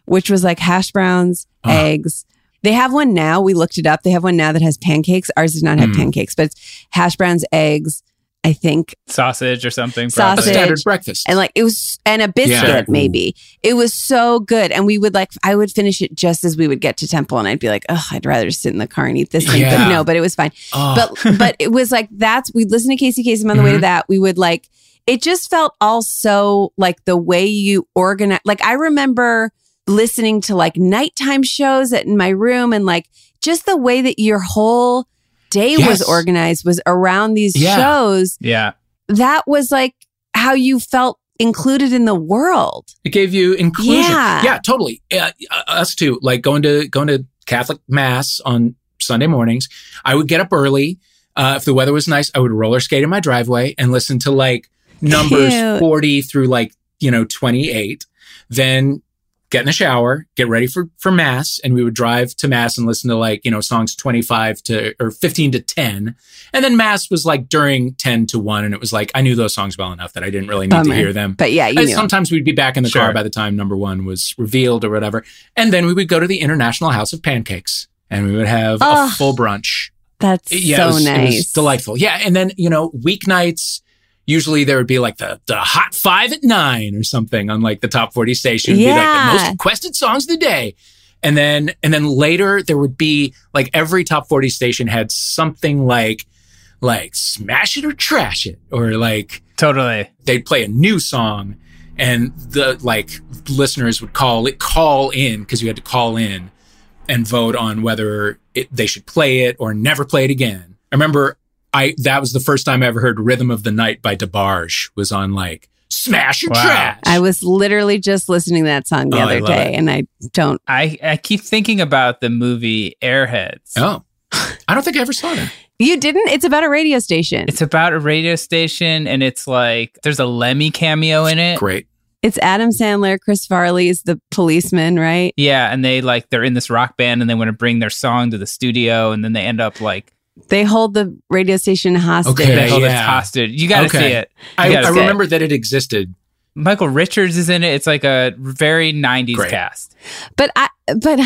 Speaker 1: which was like hash browns,
Speaker 3: Ah.
Speaker 1: eggs. They have one now. We looked it up. They have one now that has pancakes. Ours does not have
Speaker 3: Mm.
Speaker 1: pancakes, but it's hash browns, eggs, I think,
Speaker 2: Sausage or something.
Speaker 3: A
Speaker 1: Sausage.
Speaker 2: Probably.
Speaker 3: standard breakfast.
Speaker 1: and like it was and a biscuit
Speaker 3: Yeah.
Speaker 1: maybe it was so good and we would like i would finish it just as we would get to temple and i'd be like oh i'd rather just sit in the car and eat this thing but
Speaker 3: Yeah.
Speaker 1: no but it was fine
Speaker 3: Oh,
Speaker 1: but but it was like that's we'd listen to casey Kasem on the way to
Speaker 3: Mhm.
Speaker 1: that we would like it just felt all so like the way you organize like i remember listening to like nighttime shows in my room and like just the way that your whole day was organized was around these
Speaker 3: Yeah.
Speaker 1: shows
Speaker 2: Yeah.
Speaker 1: that was like how you felt included in the world.
Speaker 3: It gave you inclusion.
Speaker 1: Yeah.
Speaker 3: Yeah, totally. Uh, us too. Like going to going to Catholic mass on Sunday mornings. I would get up early. Uh, if the weather was nice, I would roller skate in my driveway and listen to like numbers
Speaker 1: Cute.
Speaker 3: 40 through like, you know, 28. Then get in the shower, get ready for, for mass. And we would drive to mass and listen to like, you know, songs 25 to or 15 to 10. And then mass was like during 10 to 1. And it was like, I knew those songs well enough that I didn't really need
Speaker 1: Bummer.
Speaker 3: to hear them.
Speaker 1: But yeah, you knew.
Speaker 3: sometimes we'd be back in the
Speaker 2: Sure.
Speaker 3: car by the time number one was revealed or whatever. And then we would go to the International House of Pancakes and we would have
Speaker 1: Oh,
Speaker 3: a full brunch.
Speaker 1: That's
Speaker 3: Yeah,
Speaker 1: so
Speaker 3: it was,
Speaker 1: nice.
Speaker 3: It was delightful. Yeah. And then, you know, weeknights, usually there would be like the, the hot five at nine or something on like the top 40 station. It'd Be like
Speaker 1: Yeah.
Speaker 3: the most requested songs of the day. And then, and then later there would be like every top 40 station had something like, like smash it or trash it or like,
Speaker 2: Totally.
Speaker 3: they'd play a new song and the like listeners would call it call in because you had to call in and vote on whether it, they should play it or never play it again. I remember I that was the first time I ever heard Rhythm of the Night by DeBarge was on like Smash or
Speaker 2: Wow.
Speaker 3: Trash.
Speaker 1: I was literally just listening to that song the
Speaker 3: Oh,
Speaker 1: other day,
Speaker 3: it.
Speaker 1: and I don't.
Speaker 2: I, I keep thinking about the movie Airheads.
Speaker 3: oh. I don't think I ever saw that.
Speaker 1: You didn't? It's about a radio station.
Speaker 2: It's about a radio station and it's like there's a Lemmy cameo in it.
Speaker 3: Great.
Speaker 1: It's Adam Sandler. Chris Farley is the policeman, right?
Speaker 2: Yeah, and they like they're in this rock band and they want to bring their song to the studio and then they end up like
Speaker 1: They hold the radio station hostage.
Speaker 3: Okay.
Speaker 2: they hold
Speaker 3: yeah.
Speaker 2: it hostage. You got to
Speaker 3: Okay.
Speaker 2: see it.
Speaker 3: I, I
Speaker 2: see it.
Speaker 3: remember that it existed.
Speaker 2: Michael Richards is in it. It's like a very 90s
Speaker 3: Great.
Speaker 2: cast.
Speaker 1: But I, but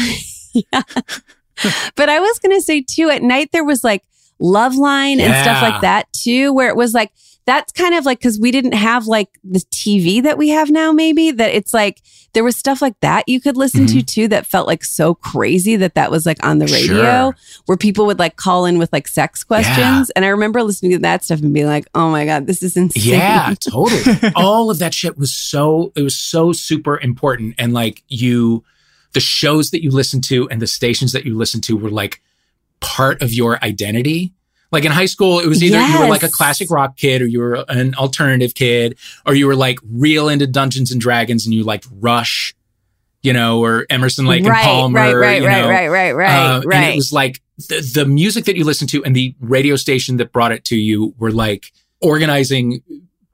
Speaker 1: yeah. [LAUGHS] but I was gonna say too. At night there was like Love Line and stuff like that too, where it was like that's kind of like because we didn't have like the TV that we have now. Maybe that it's like there was stuff like that you could listen to mm-hmm. too that felt like so crazy that that was like on the radio
Speaker 3: Sure.
Speaker 1: where people would like call in with like sex questions. And I remember listening to that stuff and being like, oh my god, this is insane.
Speaker 3: Yeah, [LAUGHS] totally. All of that shit was so it was so super important and like you the shows that you listened to and the stations that you listened to were like part of your identity. Like in high school, it was either you were like a classic rock kid or you were an alternative kid or you were like real into Dungeons and Dragons and you liked Rush, you know, or Emerson Lake
Speaker 1: right,
Speaker 3: and Palmer.
Speaker 1: right, right,
Speaker 3: you
Speaker 1: right,
Speaker 3: know.
Speaker 1: right, right, right,
Speaker 3: Uh,
Speaker 1: right.
Speaker 3: And it was like the, the music that you listened to and the radio station that brought it to you were like organizing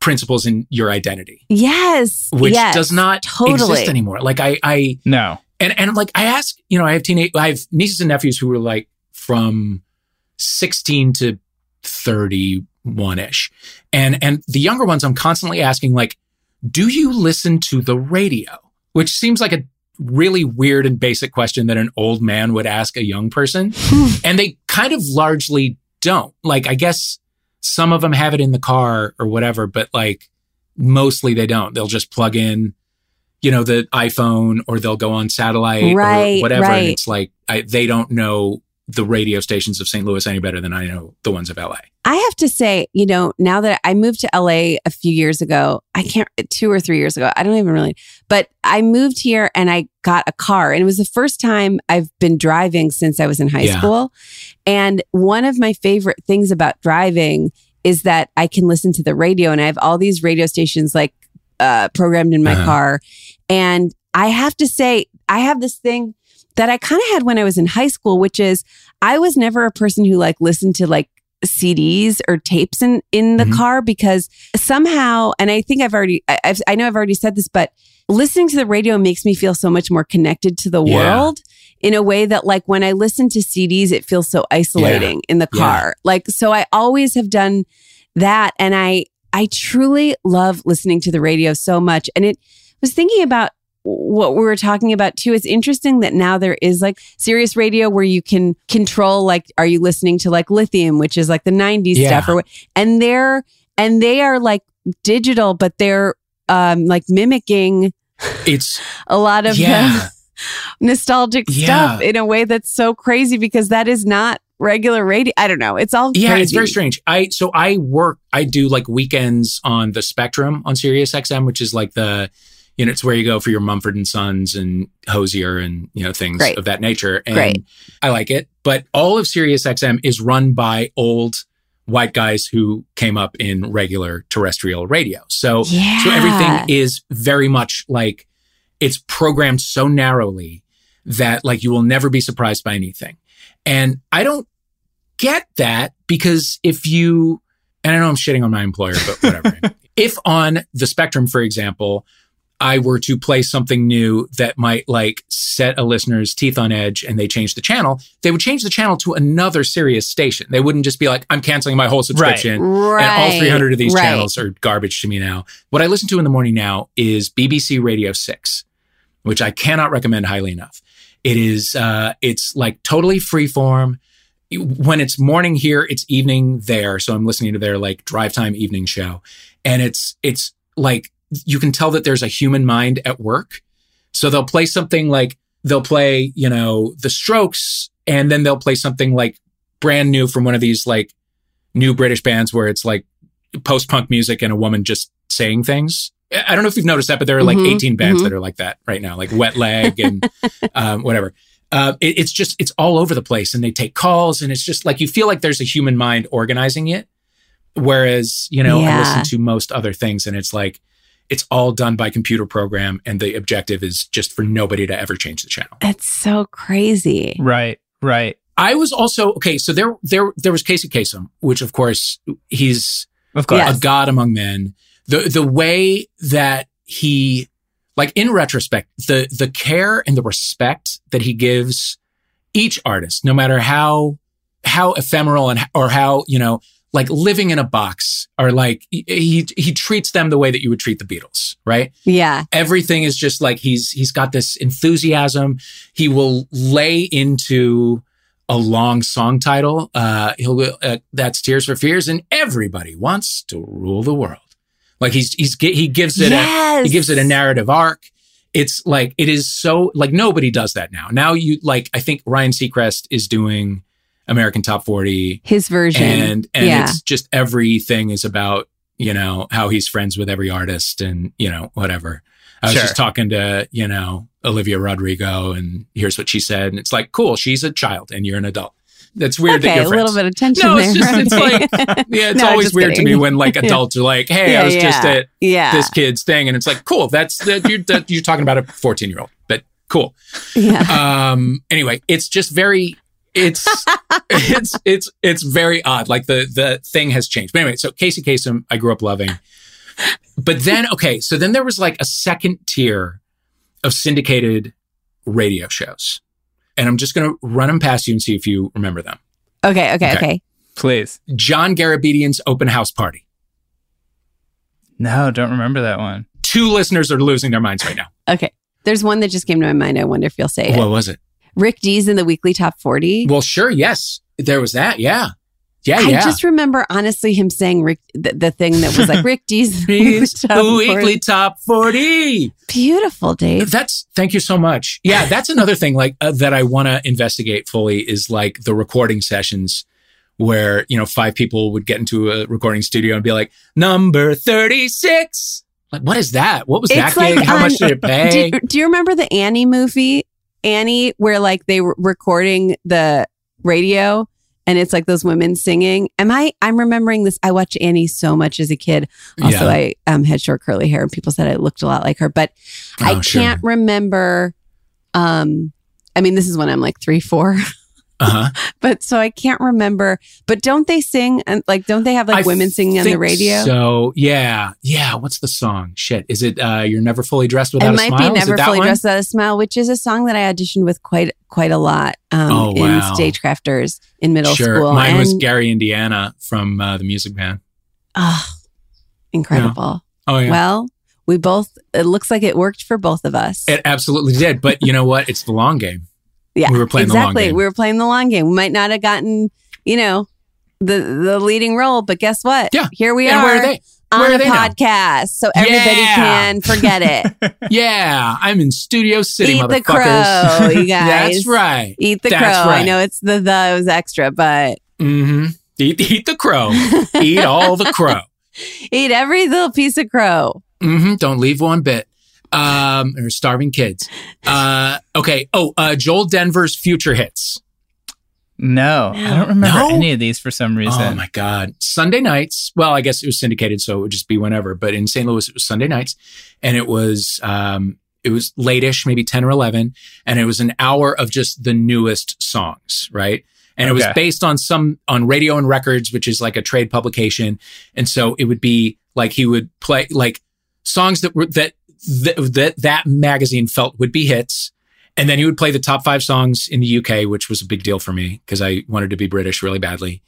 Speaker 3: principles in your identity,
Speaker 1: yes,
Speaker 3: which
Speaker 1: yes,
Speaker 3: does not
Speaker 1: totally.
Speaker 3: exist anymore. Like I, I,
Speaker 2: No.
Speaker 3: and, and like I ask, you know, I have teenage, I have nieces and nephews who were like from 16 to 31 ish. And, and the younger ones, I'm constantly asking like, do you listen to the radio? Which seems like a really weird and basic question that an old man would ask a young person. Hmm. and they kind of largely don't. Like, I guess some of them have it in the car or whatever, but like mostly they don't. They'll just plug in, you know, the iPhone or they'll go on satellite
Speaker 1: Right,
Speaker 3: or whatever. And it's like, I, they don't know the radio stations of St. Louis any better than I know the ones of LA.
Speaker 1: I have to say, you know, now that I moved to LA a few years ago, I can't, two or three years ago, I don't even really, but I moved here and I got a car. And it was the first time I've been driving since I was in high
Speaker 3: Yeah.
Speaker 1: school. And one of my favorite things about driving is that I can listen to the radio and I have all these radio stations like uh, programmed in my
Speaker 3: Uh-huh.
Speaker 1: car. And I have to say, I have this thing that I kind of had when I was in high school, which is I was never a person who like listened to like CDs or tapes in in the
Speaker 3: Mhm.
Speaker 1: car because somehow, and I think I've already, I, I've, I know I've already said this, but listening to the radio makes me feel so much more connected to the
Speaker 3: Yeah.
Speaker 1: world in a way that like when I listen to CDs, it feels so isolating in the
Speaker 3: Yeah.
Speaker 1: car. Like, so I always have done that. And I, I truly love listening to the radio so much. And it was thinking about what we were talking about too. It's interesting that now there is like Sirius radio where you can control, like, are you listening to like lithium, which is like the 90s
Speaker 3: Yeah.
Speaker 1: stuff or what? And they're, and they are like digital, but they're um like mimicking
Speaker 3: It's
Speaker 1: a lot of
Speaker 3: yeah. [LAUGHS]
Speaker 1: nostalgic stuff in a way that's so crazy because that is not regular radio. I don't know. It's all
Speaker 3: Yeah,
Speaker 1: crazy.
Speaker 3: it's very strange. I so I work. I do like weekends on the Spectrum on Sirius XM, which is like the, you know, it's where you go for your Mumford and Sons and Hozier and you know things
Speaker 1: Great.
Speaker 3: of that nature. And
Speaker 1: Great.
Speaker 3: I like it, but all of Sirius XM is run by old white guys who came up in regular terrestrial radio. So so everything is very much like it's programmed so narrowly that like you will never be surprised by anything. And I don't get that because if you, and I know I'm shitting on my employer, but whatever. [LAUGHS] if on the spectrum, for example, I were to play something new that might like set a listener's teeth on edge and they change the channel, they would change the channel to another Sirius station. They wouldn't just be like, I'm canceling my whole subscription.
Speaker 1: Right.
Speaker 3: And all 300 of these
Speaker 1: Right.
Speaker 3: channels are garbage to me now. What I listen to in the morning now is BBC Radio 6, which I cannot recommend highly enough. It is, uh, it's like totally freeform. When it's morning here, it's evening there. So I'm listening to their like drive time evening show. And it's, it's like, you can tell that there's a human mind at work. So they'll play something like, they'll play, you know, the strokes, and then they'll play something like brand new from one of these like new British bands where it's like post punk music and a woman just saying things. I don't know if you've noticed that, but there are like
Speaker 1: Mhm,
Speaker 3: 18 bands
Speaker 1: mhm.
Speaker 3: that are like that right now, like Wet Leg and [LAUGHS] um, whatever. Uh, it- it's just, it's all over the place and they take calls and it's just like you feel like there's a human mind organizing it. Whereas, you know, I listen to most other things and it's like, it's all done by computer program and the objective is just for nobody to ever change the channel.
Speaker 1: That's so crazy.
Speaker 2: Right, right.
Speaker 3: I was also okay. So there, there, there was Casey Kasem, which of course he's
Speaker 2: Of course.
Speaker 1: Yes.
Speaker 3: a god among men. The the way that he, like in retrospect, the the care and the respect that he gives each artist, no matter how how ephemeral and or how you know like living in a box, or like he he, treats them the way that you would treat the Beatles, right?
Speaker 1: Yeah.
Speaker 3: everything is just like he's he's got this enthusiasm. He will lay into a long song title uh he'll uh, that's tears for fears and everybody wants to rule the world. Like he's he's he gives it a, he gives it a narrative arc. It's like it is so like nobody does that now. Now you like i think ryan seacrest is doing american top 40
Speaker 1: His version.
Speaker 3: and and
Speaker 1: yeah.
Speaker 3: it's just everything is about you know how he's friends with every artist and you know whatever i was
Speaker 2: Sure.
Speaker 3: just talking to you know olivia rodrigo and here's what she said and it's like cool she's a child and you're an adult that's weird that
Speaker 1: okay,
Speaker 3: you're
Speaker 1: a
Speaker 3: friends
Speaker 1: little bit of tension
Speaker 3: no,
Speaker 1: there.
Speaker 3: it's just it's like [LAUGHS] yeah, it's
Speaker 1: No,
Speaker 3: always
Speaker 1: just
Speaker 3: weird to me when like [LAUGHS] adults are like, "Hey, I
Speaker 1: Yeah,
Speaker 3: was just at
Speaker 1: Yeah.
Speaker 3: this kid's thing," and it's like, "Cool, that's that you're, that you're talking about a 14 year old," but cool.
Speaker 1: yeah.
Speaker 3: Um. Anyway, it's just very. It's [LAUGHS] it's it's it's very odd. Like the the thing has changed. But anyway, so Casey Kasem, I grew up loving. But then, okay, so then there was like a second tier of syndicated radio shows, and I'm just going to run them past you and see if you remember them.
Speaker 1: Okay, okay,
Speaker 3: Okay.
Speaker 1: okay.
Speaker 2: Please.
Speaker 3: John Garabedian's open house party.
Speaker 2: No, don't remember that one.
Speaker 3: Two listeners are losing their minds right now.
Speaker 1: Okay. There's one that just came to my mind. I wonder if you'll say
Speaker 3: What
Speaker 1: it.
Speaker 3: was it?
Speaker 1: Rick Dees in the weekly top 40.
Speaker 3: Well, sure, yes, there was that. Yeah, yeah,
Speaker 1: I
Speaker 3: yeah.
Speaker 1: just remember honestly him saying Rick the, the thing that was like Rick Dees in the weekly top
Speaker 3: the
Speaker 1: 40.
Speaker 3: weekly top forty.
Speaker 1: Beautiful, Dave.
Speaker 3: That's thank you so much. Yeah, that's another thing like uh, that I want to investigate fully is like the recording sessions where you know five people would get into a recording studio and be like number thirty six. Like, what is that? What was that gig? How
Speaker 1: on-
Speaker 3: much did it [LAUGHS] pay?
Speaker 1: Do, do you remember the Annie movie? Annie, where like they were recording the radio and it's like those women singing. Am I? I'm remembering this. I watched Annie so much as a kid. Also,
Speaker 3: Yeah.
Speaker 1: I um, had short curly hair, and people said I looked a lot like her. But I
Speaker 3: Oh, sure.
Speaker 1: can't remember. Um, I mean, this is when I'm like three, four. [LAUGHS]
Speaker 3: Uh-huh. [LAUGHS]
Speaker 1: but so I can't remember. But don't they sing and like don't they have like
Speaker 3: I
Speaker 1: women singing on the radio?
Speaker 3: So yeah, yeah. What's the song? Shit, is it? uh You're never fully dressed without
Speaker 1: it
Speaker 3: a
Speaker 1: might
Speaker 3: smile.
Speaker 1: be never fully
Speaker 3: one?
Speaker 1: dressed without a smile, which is a song that I auditioned with quite quite a lot um,
Speaker 3: Oh,
Speaker 1: in
Speaker 3: wow.
Speaker 1: stagecrafters in middle school.
Speaker 3: sure.
Speaker 1: school.
Speaker 3: Mine was Gary Indiana from uh, the Music Man.
Speaker 1: Oh, incredible.
Speaker 3: Oh yeah.
Speaker 1: Well, we both, it looks like it worked for both of us.
Speaker 3: it absolutely did. But you know what? It's the long game.
Speaker 1: Yeah.
Speaker 3: we were playing the long
Speaker 1: exactly.
Speaker 3: game.
Speaker 1: We were playing the long game. We might not have gotten, you know, the the leading role, but guess what?
Speaker 3: Yeah.
Speaker 1: Here we
Speaker 3: and
Speaker 1: are
Speaker 3: where are they?
Speaker 1: on
Speaker 3: Where
Speaker 1: a
Speaker 3: are now?
Speaker 1: podcast. So everybody
Speaker 3: Yeah.
Speaker 1: can forget it. [LAUGHS]
Speaker 3: Yeah, I'm in Studio City,
Speaker 1: Eat the crow, you [LAUGHS] guys.
Speaker 3: That's right.
Speaker 1: Eat the
Speaker 3: That's
Speaker 1: crow. I know it's the the was extra, but
Speaker 3: Mm-hmm. Eat, eat the crow. eat all the crow. [LAUGHS]
Speaker 1: eat every little piece of crow.
Speaker 3: Mm-hmm. Don't leave one bit. Um, or starving kids. Uh, okay. Oh, uh, Joel Denver's future hits.
Speaker 2: No, I don't remember
Speaker 3: No?
Speaker 2: any of these for some reason.
Speaker 3: Oh my God. Sunday nights. Well, I guess it was syndicated, so it would just be whenever. But in St. Louis, it was Sunday nights, and it was um, it was late-ish, maybe ten or eleven, and it was an hour of just the newest songs, right? And it was based on some on Radio and Records, which is like a trade publication, and so it would be like he would play like songs that were that that that, that magazine felt would be hits. And then he would play the top five songs in the UK, which was a big deal for me because I wanted to be British really badly.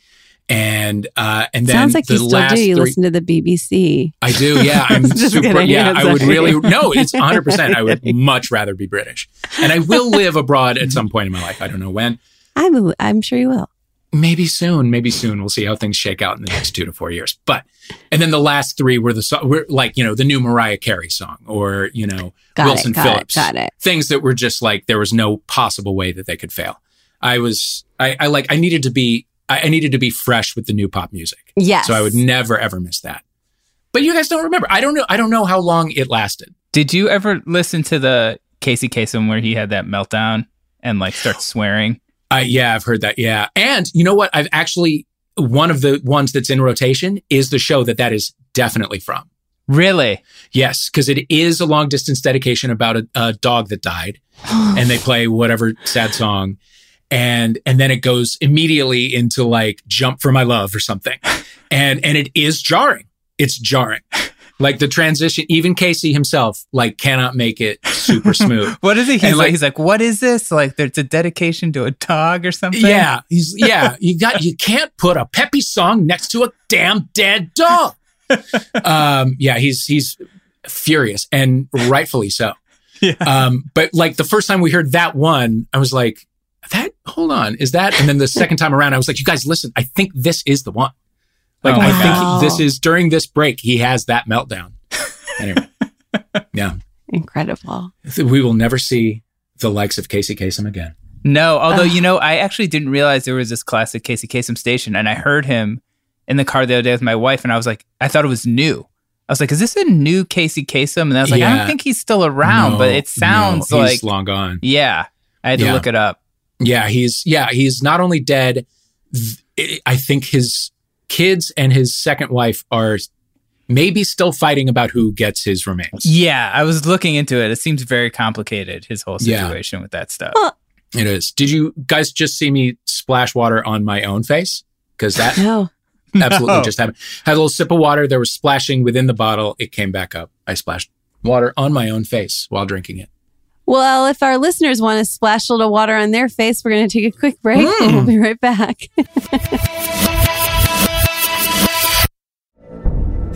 Speaker 3: And uh, and then
Speaker 1: Sounds like
Speaker 3: the
Speaker 1: you still
Speaker 3: last
Speaker 1: do. You
Speaker 3: three,
Speaker 1: listen to the BBC.
Speaker 3: I do. Yeah, [LAUGHS] I'm super.
Speaker 1: kidding.
Speaker 3: Yeah, I would really. [LAUGHS] No, it's 100. percent I would much rather be British, and I will live abroad at some point in my life. I don't know when.
Speaker 1: I'm I'm sure you will.
Speaker 3: Maybe soon. Maybe soon. We'll see how things shake out in the next two to four years. But and then the last three were the so- were like you know the new Mariah Carey song or you know
Speaker 1: Got
Speaker 3: Wilson
Speaker 1: it. Got it.
Speaker 3: Phillips
Speaker 1: Got it.
Speaker 3: things that were just like there was no possible way that they could fail. I was I, I like I needed to be I, I needed to be fresh with the new pop music.
Speaker 1: Yes.
Speaker 3: So I would never ever miss that. But you guys don't remember. I don't know. I don't know how long it lasted.
Speaker 2: Did you ever listen to the Casey Kasem where he had that meltdown and like starts swearing?
Speaker 3: Uh, yeah, I've heard that. Yeah, and you know what? I've actually one of the ones that's in rotation is the show that that is definitely from.
Speaker 2: Really?
Speaker 3: Yes, because it is a long distance dedication about a, a dog that died, and they [SIGHS] play whatever sad song, and and then it goes immediately into like "Jump for My Love" or something, and and it is jarring. It's jarring. Like the transition, even Casey himself like cannot make it super [LAUGHS] smooth.
Speaker 2: What is he? He's like,
Speaker 3: like-
Speaker 2: he's like, what is this? Like, there's a dedication to a dog or something.
Speaker 3: Yeah, he's yeah. You got you can't put a peppy song next to a damn dead dog. [LAUGHS] um, yeah, he's he's furious and rightfully so. [LAUGHS]
Speaker 2: Yeah.
Speaker 3: Um, but like the first time we heard that one, I was like, "That hold on, is that?" And then the second time around, I was like, "You guys, listen, I think this is the one." Like
Speaker 2: Oh
Speaker 3: I
Speaker 1: God.
Speaker 3: think this is during this break, he has that meltdown. Anyway, [LAUGHS] yeah,
Speaker 1: Incredible.
Speaker 3: we will never see the likes of Casey Kasem again.
Speaker 2: No, although
Speaker 1: Ugh.
Speaker 2: you know, I actually didn't realize there was this classic Casey Kasem station, and I heard him in the car the other day with my wife, and I was like, I thought it was new. I was like, is this a new Casey Kasem? And I was like, I don't think he's still around,
Speaker 3: No,
Speaker 2: but it sounds
Speaker 3: no,
Speaker 2: like
Speaker 3: he's long gone.
Speaker 2: yeah. I had to look it up.
Speaker 3: Yeah, he's yeah, he's not only dead. th- I think his kids and his second wife are maybe still fighting about who gets his remains.
Speaker 2: Yeah, I was looking into it. It seems very complicated. His whole
Speaker 3: Yeah.
Speaker 2: situation with that stuff.
Speaker 3: It is. Did you guys just see me splash water on my own face? Because that
Speaker 1: No. [LAUGHS]
Speaker 3: absolutely
Speaker 2: No.
Speaker 3: just happened. Had a little sip of water. There was splashing within the bottle. It came back up. I splashed water on my own face while drinking it.
Speaker 1: Well, if our listeners want to splash a little water on their face, we're going to take a quick break. and We'll mm. be right back. [LAUGHS]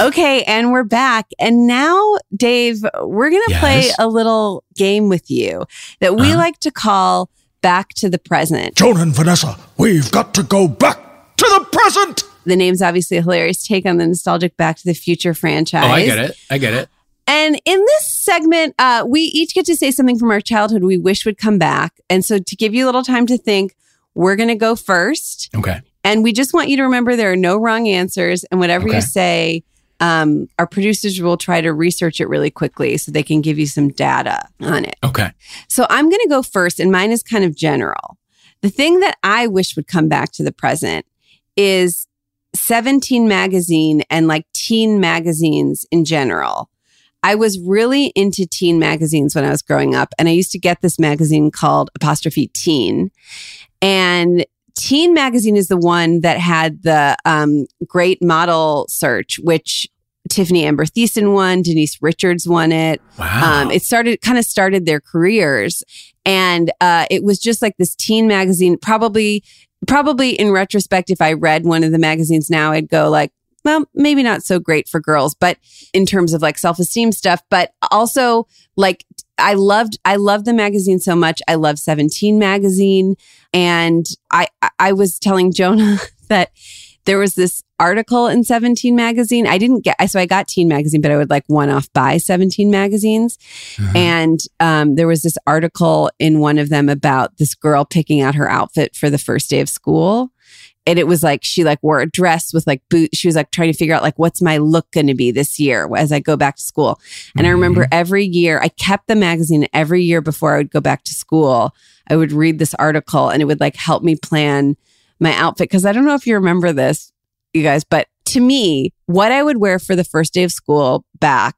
Speaker 1: Okay, and we're back. And now, Dave, we're going to
Speaker 3: Yes.
Speaker 1: play a little game with you that we like to call Back to the Present.
Speaker 7: Joan and Vanessa, we've got to go back to the present.
Speaker 1: The name's obviously a hilarious take on the nostalgic Back to the Future franchise.
Speaker 3: Oh, I get it. I get it.
Speaker 1: And in this segment, uh, we each get to say something from our childhood we wish would come back. And so, to give you a little time to think, we're going to go first.
Speaker 3: Okay.
Speaker 1: And we just want you to remember there are no wrong answers. And whatever
Speaker 3: Okay.
Speaker 1: you say, um, our producers will try to research it really quickly so they can give you some data on it.
Speaker 3: Okay.
Speaker 1: So I'm going to go first, and mine is kind of general. The thing that I wish would come back to the present is 17 magazine and like teen magazines in general. I was really into teen magazines when I was growing up, and I used to get this magazine called Apostrophe Teen. And Teen Magazine is the one that had the um, great model search, which Tiffani Amber Thiessen won, Denise Richards won it.
Speaker 3: Wow.
Speaker 1: Um, it started kind of started their careers, and uh, it was just like this teen magazine. Probably, probably in retrospect, if I read one of the magazines now, I'd go like, well, maybe not so great for girls, but in terms of like self esteem stuff, but also like I loved I loved the magazine so much. I love 17 magazine. And I I- was telling Jonah [LAUGHS] that there was this article in 17 magazine. I didn't get so I got teen magazine, but I would like one off buy 17 magazines. And um, there was this article in one of them about this girl picking out her outfit for the first day of school and it was like she like wore a dress with like boots she was like trying to figure out like what's my look going to be this year as i go back to school. And i remember mm-hmm. every year i kept the magazine every year before i would go back to school. I would read this article and it would like help me plan my outfit. Because i don't know if you remember this you guys but to me what i would wear for the first day of school back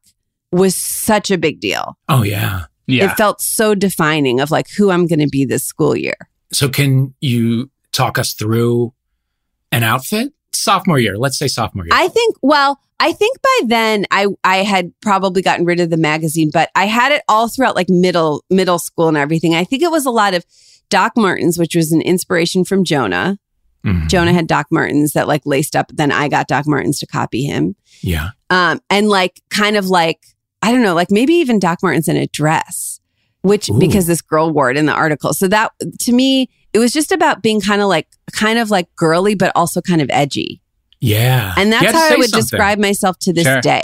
Speaker 1: was such a big deal.
Speaker 3: Oh yeah. yeah.
Speaker 1: it felt so defining of like who i'm going to be this school year.
Speaker 3: So can you talk us through an outfit? Sophomore year. Let's say sophomore year.
Speaker 1: I think, well, I think by then I I had probably gotten rid of the magazine, but I had it all throughout like middle middle school and everything. I think it was a lot of Doc Martens, which was an inspiration from Jonah.
Speaker 3: Mhm.
Speaker 1: Jonah had Doc Martens that like laced up. Then I got Doc Martens to copy him.
Speaker 3: Yeah.
Speaker 1: Um, and like kind of like, I don't know, like maybe even Doc Martens in a dress, which
Speaker 3: Ooh.
Speaker 1: because this girl wore it in the article. So that to me, it was just about being kind of like, kind of like girly, but also kind of edgy.
Speaker 3: Yeah.
Speaker 1: And that's how I would
Speaker 3: something.
Speaker 1: describe myself to this
Speaker 3: Sure.
Speaker 1: day.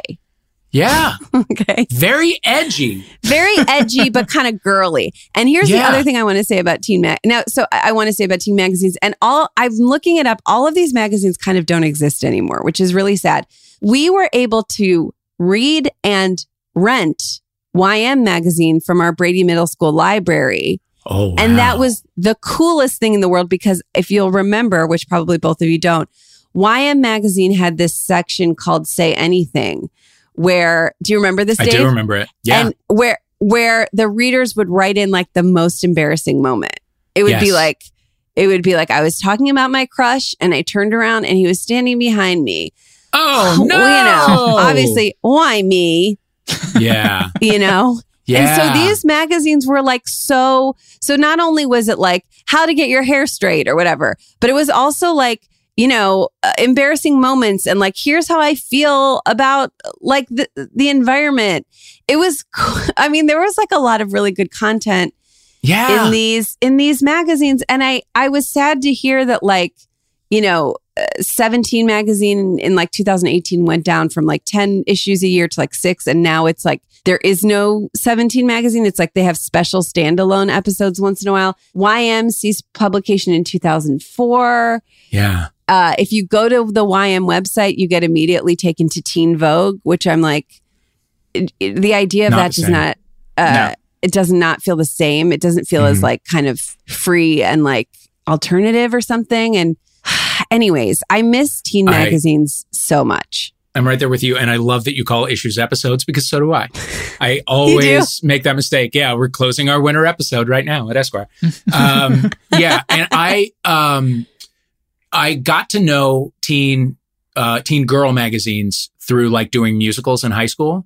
Speaker 3: Yeah. [LAUGHS]
Speaker 1: okay.
Speaker 3: Very edgy.
Speaker 1: Very edgy, but kind of girly. And here's the other thing I want to say about teen mag. Now, so I, I want to say about teen magazines, and all I'm looking it up. All of these magazines kind of don't exist anymore, which is really sad. We were able to read and rent YM magazine from our Brady Middle School library.
Speaker 3: Oh,
Speaker 1: And that was the coolest thing in the world because if you'll remember, which probably both of you don't, YM magazine had this section called Say Anything where do you remember this
Speaker 3: I
Speaker 1: Dave?
Speaker 3: do remember it. Yeah.
Speaker 1: And where where the readers would write in like the most embarrassing moment. It would be like it would be like I was talking about my crush and I turned around and he was standing behind me.
Speaker 3: oh no. [SIGHS]
Speaker 1: You know, obviously, why me?
Speaker 3: Yeah. [LAUGHS]
Speaker 1: you know?
Speaker 3: Yeah.
Speaker 1: And so these magazines were like so so not only was it like how to get your hair straight or whatever, but it was also like, you know, uh, embarrassing moments and like here's how I feel about like the the environment. It was [LAUGHS] I mean there was like a lot of really good content
Speaker 3: Yeah.
Speaker 1: in these in these magazines and I I was sad to hear that like, you know, 17 magazine in like 2018 went down from like 10 issues a year to like 6 and now it's like there is no 17 magazine it's like they have special standalone episodes once in a while ym ceased publication in 2004
Speaker 3: yeah.
Speaker 1: uh, if you go to the ym website you get immediately taken to teen vogue which i'm like it- it- the idea of
Speaker 3: Not
Speaker 1: that does
Speaker 3: same.
Speaker 1: not uh,
Speaker 3: No.
Speaker 1: it does not feel the same it doesn't feel as
Speaker 3: Mhm.
Speaker 1: like kind of free and like alternative or something and anyways i miss teen
Speaker 3: I-
Speaker 1: magazines so much
Speaker 3: I'm right there with you. And I love that you call issues episodes because so do I. [LAUGHS] I always make that mistake. Yeah, we're closing our winter episode right now at Esquire. [LAUGHS] Um, yeah. And I um I got to know teen uh teen girl magazines through like doing musicals in high school.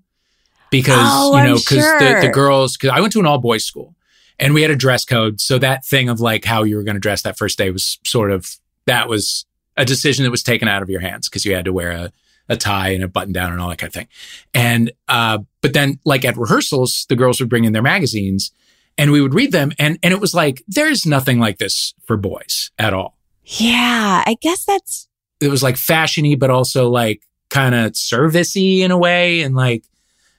Speaker 3: Because
Speaker 1: Oh,
Speaker 3: you know, because the, the girls because I went to an all boys school and we had a dress code. So that thing of like how you were gonna dress that first day was sort of that was a decision that was taken out of your hands because you had to wear a a tie and a button down and all that kind of thing. And uh, but then like at rehearsals, the girls would bring in their magazines and we would read them, and and it was like there's nothing like this for boys at all.
Speaker 1: yeah i guess that's
Speaker 3: It was like fashiony, but also like kind of servicey in a way, and like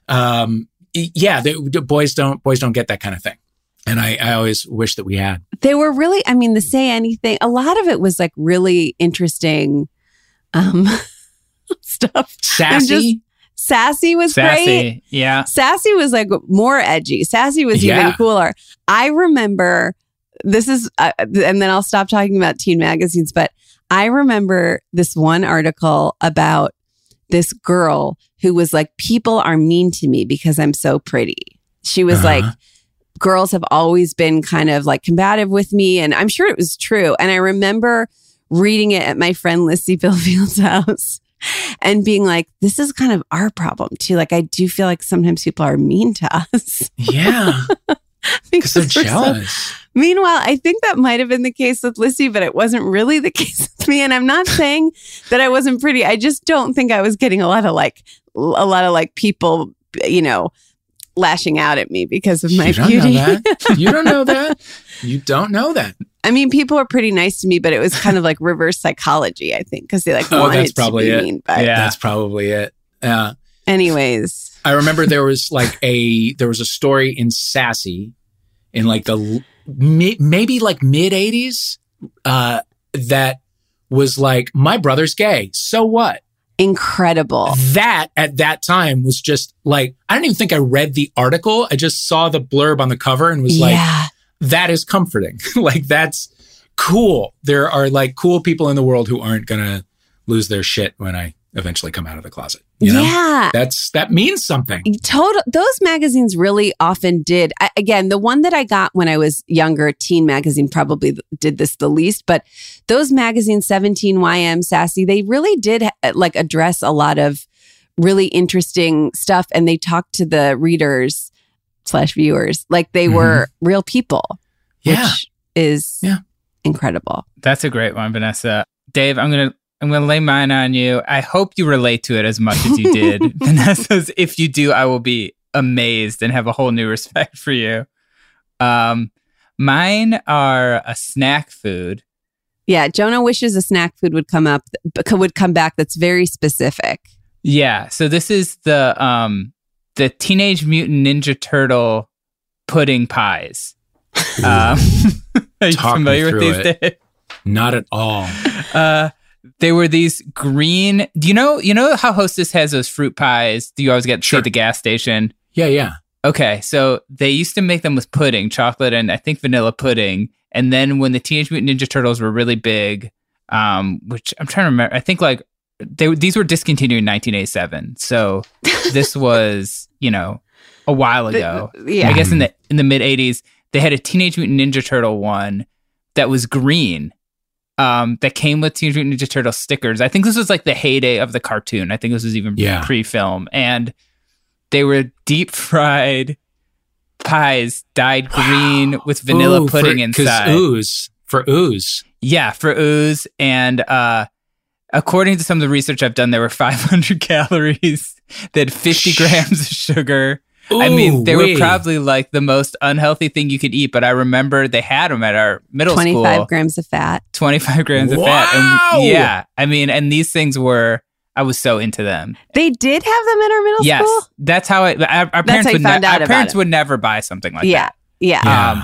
Speaker 3: um yeah, the, the boys don't boys don't get that kind of thing. And I, I always wish that we had.
Speaker 1: they were really i mean the say anything a lot of it was like really interesting um [LAUGHS] stuff I'm just-
Speaker 3: Sassy.
Speaker 1: sassy was
Speaker 2: Sassy.
Speaker 1: great
Speaker 2: Yeah.
Speaker 1: Sassy was like more edgy. Sassy was even cooler. I remember this is, uh, and then I'll stop talking about teen magazines, but I remember this one article about this girl who was like, people are mean to me because I'm so pretty. She was
Speaker 3: Uh-huh.
Speaker 1: like, girls have always been kind of like combative with me. And I'm sure it was true. And I remember reading it at my friend Lissy [LAUGHS] Billfield's house and being like, this is kind of our problem too. Like, I do feel like sometimes people are mean to us.
Speaker 3: Yeah, [LAUGHS] because they're
Speaker 1: we're so-
Speaker 3: jealous.
Speaker 1: Meanwhile, I think that might have been the case with Lissy, but it wasn't really the [LAUGHS] case with me. And I'm not saying that I wasn't pretty. I just don't think I was getting a lot of like, a lot of like people, you know, lashing out at me because of my
Speaker 3: you don't
Speaker 1: beauty.
Speaker 3: know that. [LAUGHS] You don't know that. You don't know that.
Speaker 1: I mean, people were pretty nice to me, but it was kind of like reverse psychology, I think, because they like
Speaker 3: Oh,
Speaker 1: wanted
Speaker 3: that's probably
Speaker 1: to be
Speaker 3: it.
Speaker 1: mean. But
Speaker 3: That's probably it. Yeah.
Speaker 1: anyways,
Speaker 3: I remember there was like a there was a story in Sassy in like the maybe like mid 80s uh that was like my brother's gay. So what?
Speaker 1: Incredible.
Speaker 3: That at that time was just like I don't even think I read the article. I just saw the blurb on the cover and was like
Speaker 1: yeah.
Speaker 3: that is comforting. [LAUGHS] like that's cool. There are like cool people in the world who aren't going to lose their shit when I eventually come out of the closet. You know?
Speaker 1: Yeah.
Speaker 3: That's that means something.
Speaker 1: Total. Those magazines really often did. I, again, the one that I got when I was younger, Teen Magazine, probably did this the least. But those magazines, Seventeen, YM, Sassy, they really did uh, like address a lot of really interesting stuff, and they talked to the readers slash viewers like they were real people,
Speaker 3: Yeah.
Speaker 1: which is
Speaker 3: Yeah.
Speaker 1: incredible.
Speaker 2: That's a great one, Vanessa. Dave, I'm gonna I'm gonna lay mine on you. I hope you relate to it as much as you did. [LAUGHS] Vanessa's if you do, I will be amazed and have a whole new respect for you. Um mine are a snack food.
Speaker 1: Yeah, Jonah wishes a snack food would come up, would come back. That's very specific.
Speaker 2: Yeah. So this is the um the Teenage Mutant Ninja Turtle pudding pies. Um, [LAUGHS] are you
Speaker 3: Talk
Speaker 2: familiar with these?
Speaker 3: it.
Speaker 2: Dave?
Speaker 3: Not at all.
Speaker 2: Uh, they were these green. Do you know? You know how Hostess has those fruit pies? Do you always get to at the gas station?
Speaker 3: Yeah, yeah.
Speaker 2: Okay, so they used to make them with pudding, chocolate, and I think vanilla pudding. And then when the Teenage Mutant Ninja Turtles were really big, um, which I'm trying to remember, I think like they these were discontinued in 1987. So [LAUGHS] this was you know a while ago.
Speaker 1: yeah.
Speaker 2: I guess in the in the mid 80s they had a Teenage Mutant Ninja Turtle one that was green. Um, that came with Teenage Mutant Ninja Turtle stickers. I think this was like the heyday of the cartoon. I think this was even
Speaker 3: Yeah.
Speaker 2: pre-film, and they were deep fried pies dyed green with vanilla
Speaker 3: Ooh,
Speaker 2: pudding
Speaker 3: for,
Speaker 2: inside.
Speaker 3: Ooze for ooze.
Speaker 2: Yeah, for ooze. And uh, according to some of the research I've done, there were [LAUGHS] 500 calories. They had 50 grams of sugar. I mean, they
Speaker 1: Ooh-wee.
Speaker 2: were probably like the most unhealthy thing you could eat, but I remember they had them at our middle
Speaker 1: 25
Speaker 2: school.
Speaker 1: grams of fat.
Speaker 2: 25 grams of fat.
Speaker 1: Wow!
Speaker 2: And yeah, I mean, and these things were, I was so into them.
Speaker 1: They did have them in our middle
Speaker 2: yes,
Speaker 1: school?
Speaker 2: that's how I, our, our parents would, ne-
Speaker 1: out
Speaker 2: our parents
Speaker 1: it.
Speaker 2: would never buy something like
Speaker 1: Yeah.
Speaker 2: that.
Speaker 1: Yeah. Yeah.
Speaker 2: Um,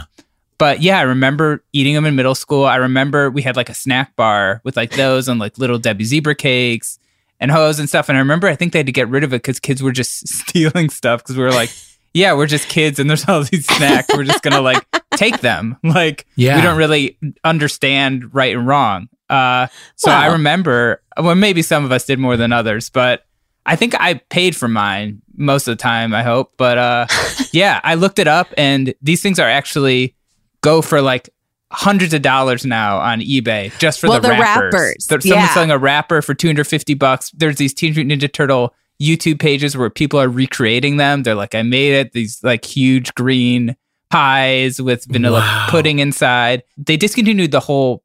Speaker 2: but yeah, I remember eating them in middle school. I remember we had like a snack bar with like those and like little Debbie zebra cakes and hoes and stuff. And I remember I think they had to get rid of it because kids were just [LAUGHS] stealing stuff because we were like, [LAUGHS] yeah, we're just kids and there's all these snacks. We're just gonna like take them. [LAUGHS] Like
Speaker 3: Yeah.
Speaker 2: we don't really understand right and wrong. Uh, so I remember, well, maybe some of us did more than others, but I think I paid for mine most of the time, I hope. But uh, yeah, I looked it up and these things are actually go for like hundreds of dollars now on eBay just for
Speaker 1: Well,
Speaker 2: the
Speaker 1: the
Speaker 2: wrappers.
Speaker 1: wrappers,
Speaker 2: There's
Speaker 1: yeah.
Speaker 2: Someone's selling a wrapper for 250 bucks. There's these Teenage Mutant Ninja Turtle YouTube pages where people are recreating them. They're like, I made it. These like huge green pies with vanilla
Speaker 3: Wow.
Speaker 2: pudding inside. They discontinued the whole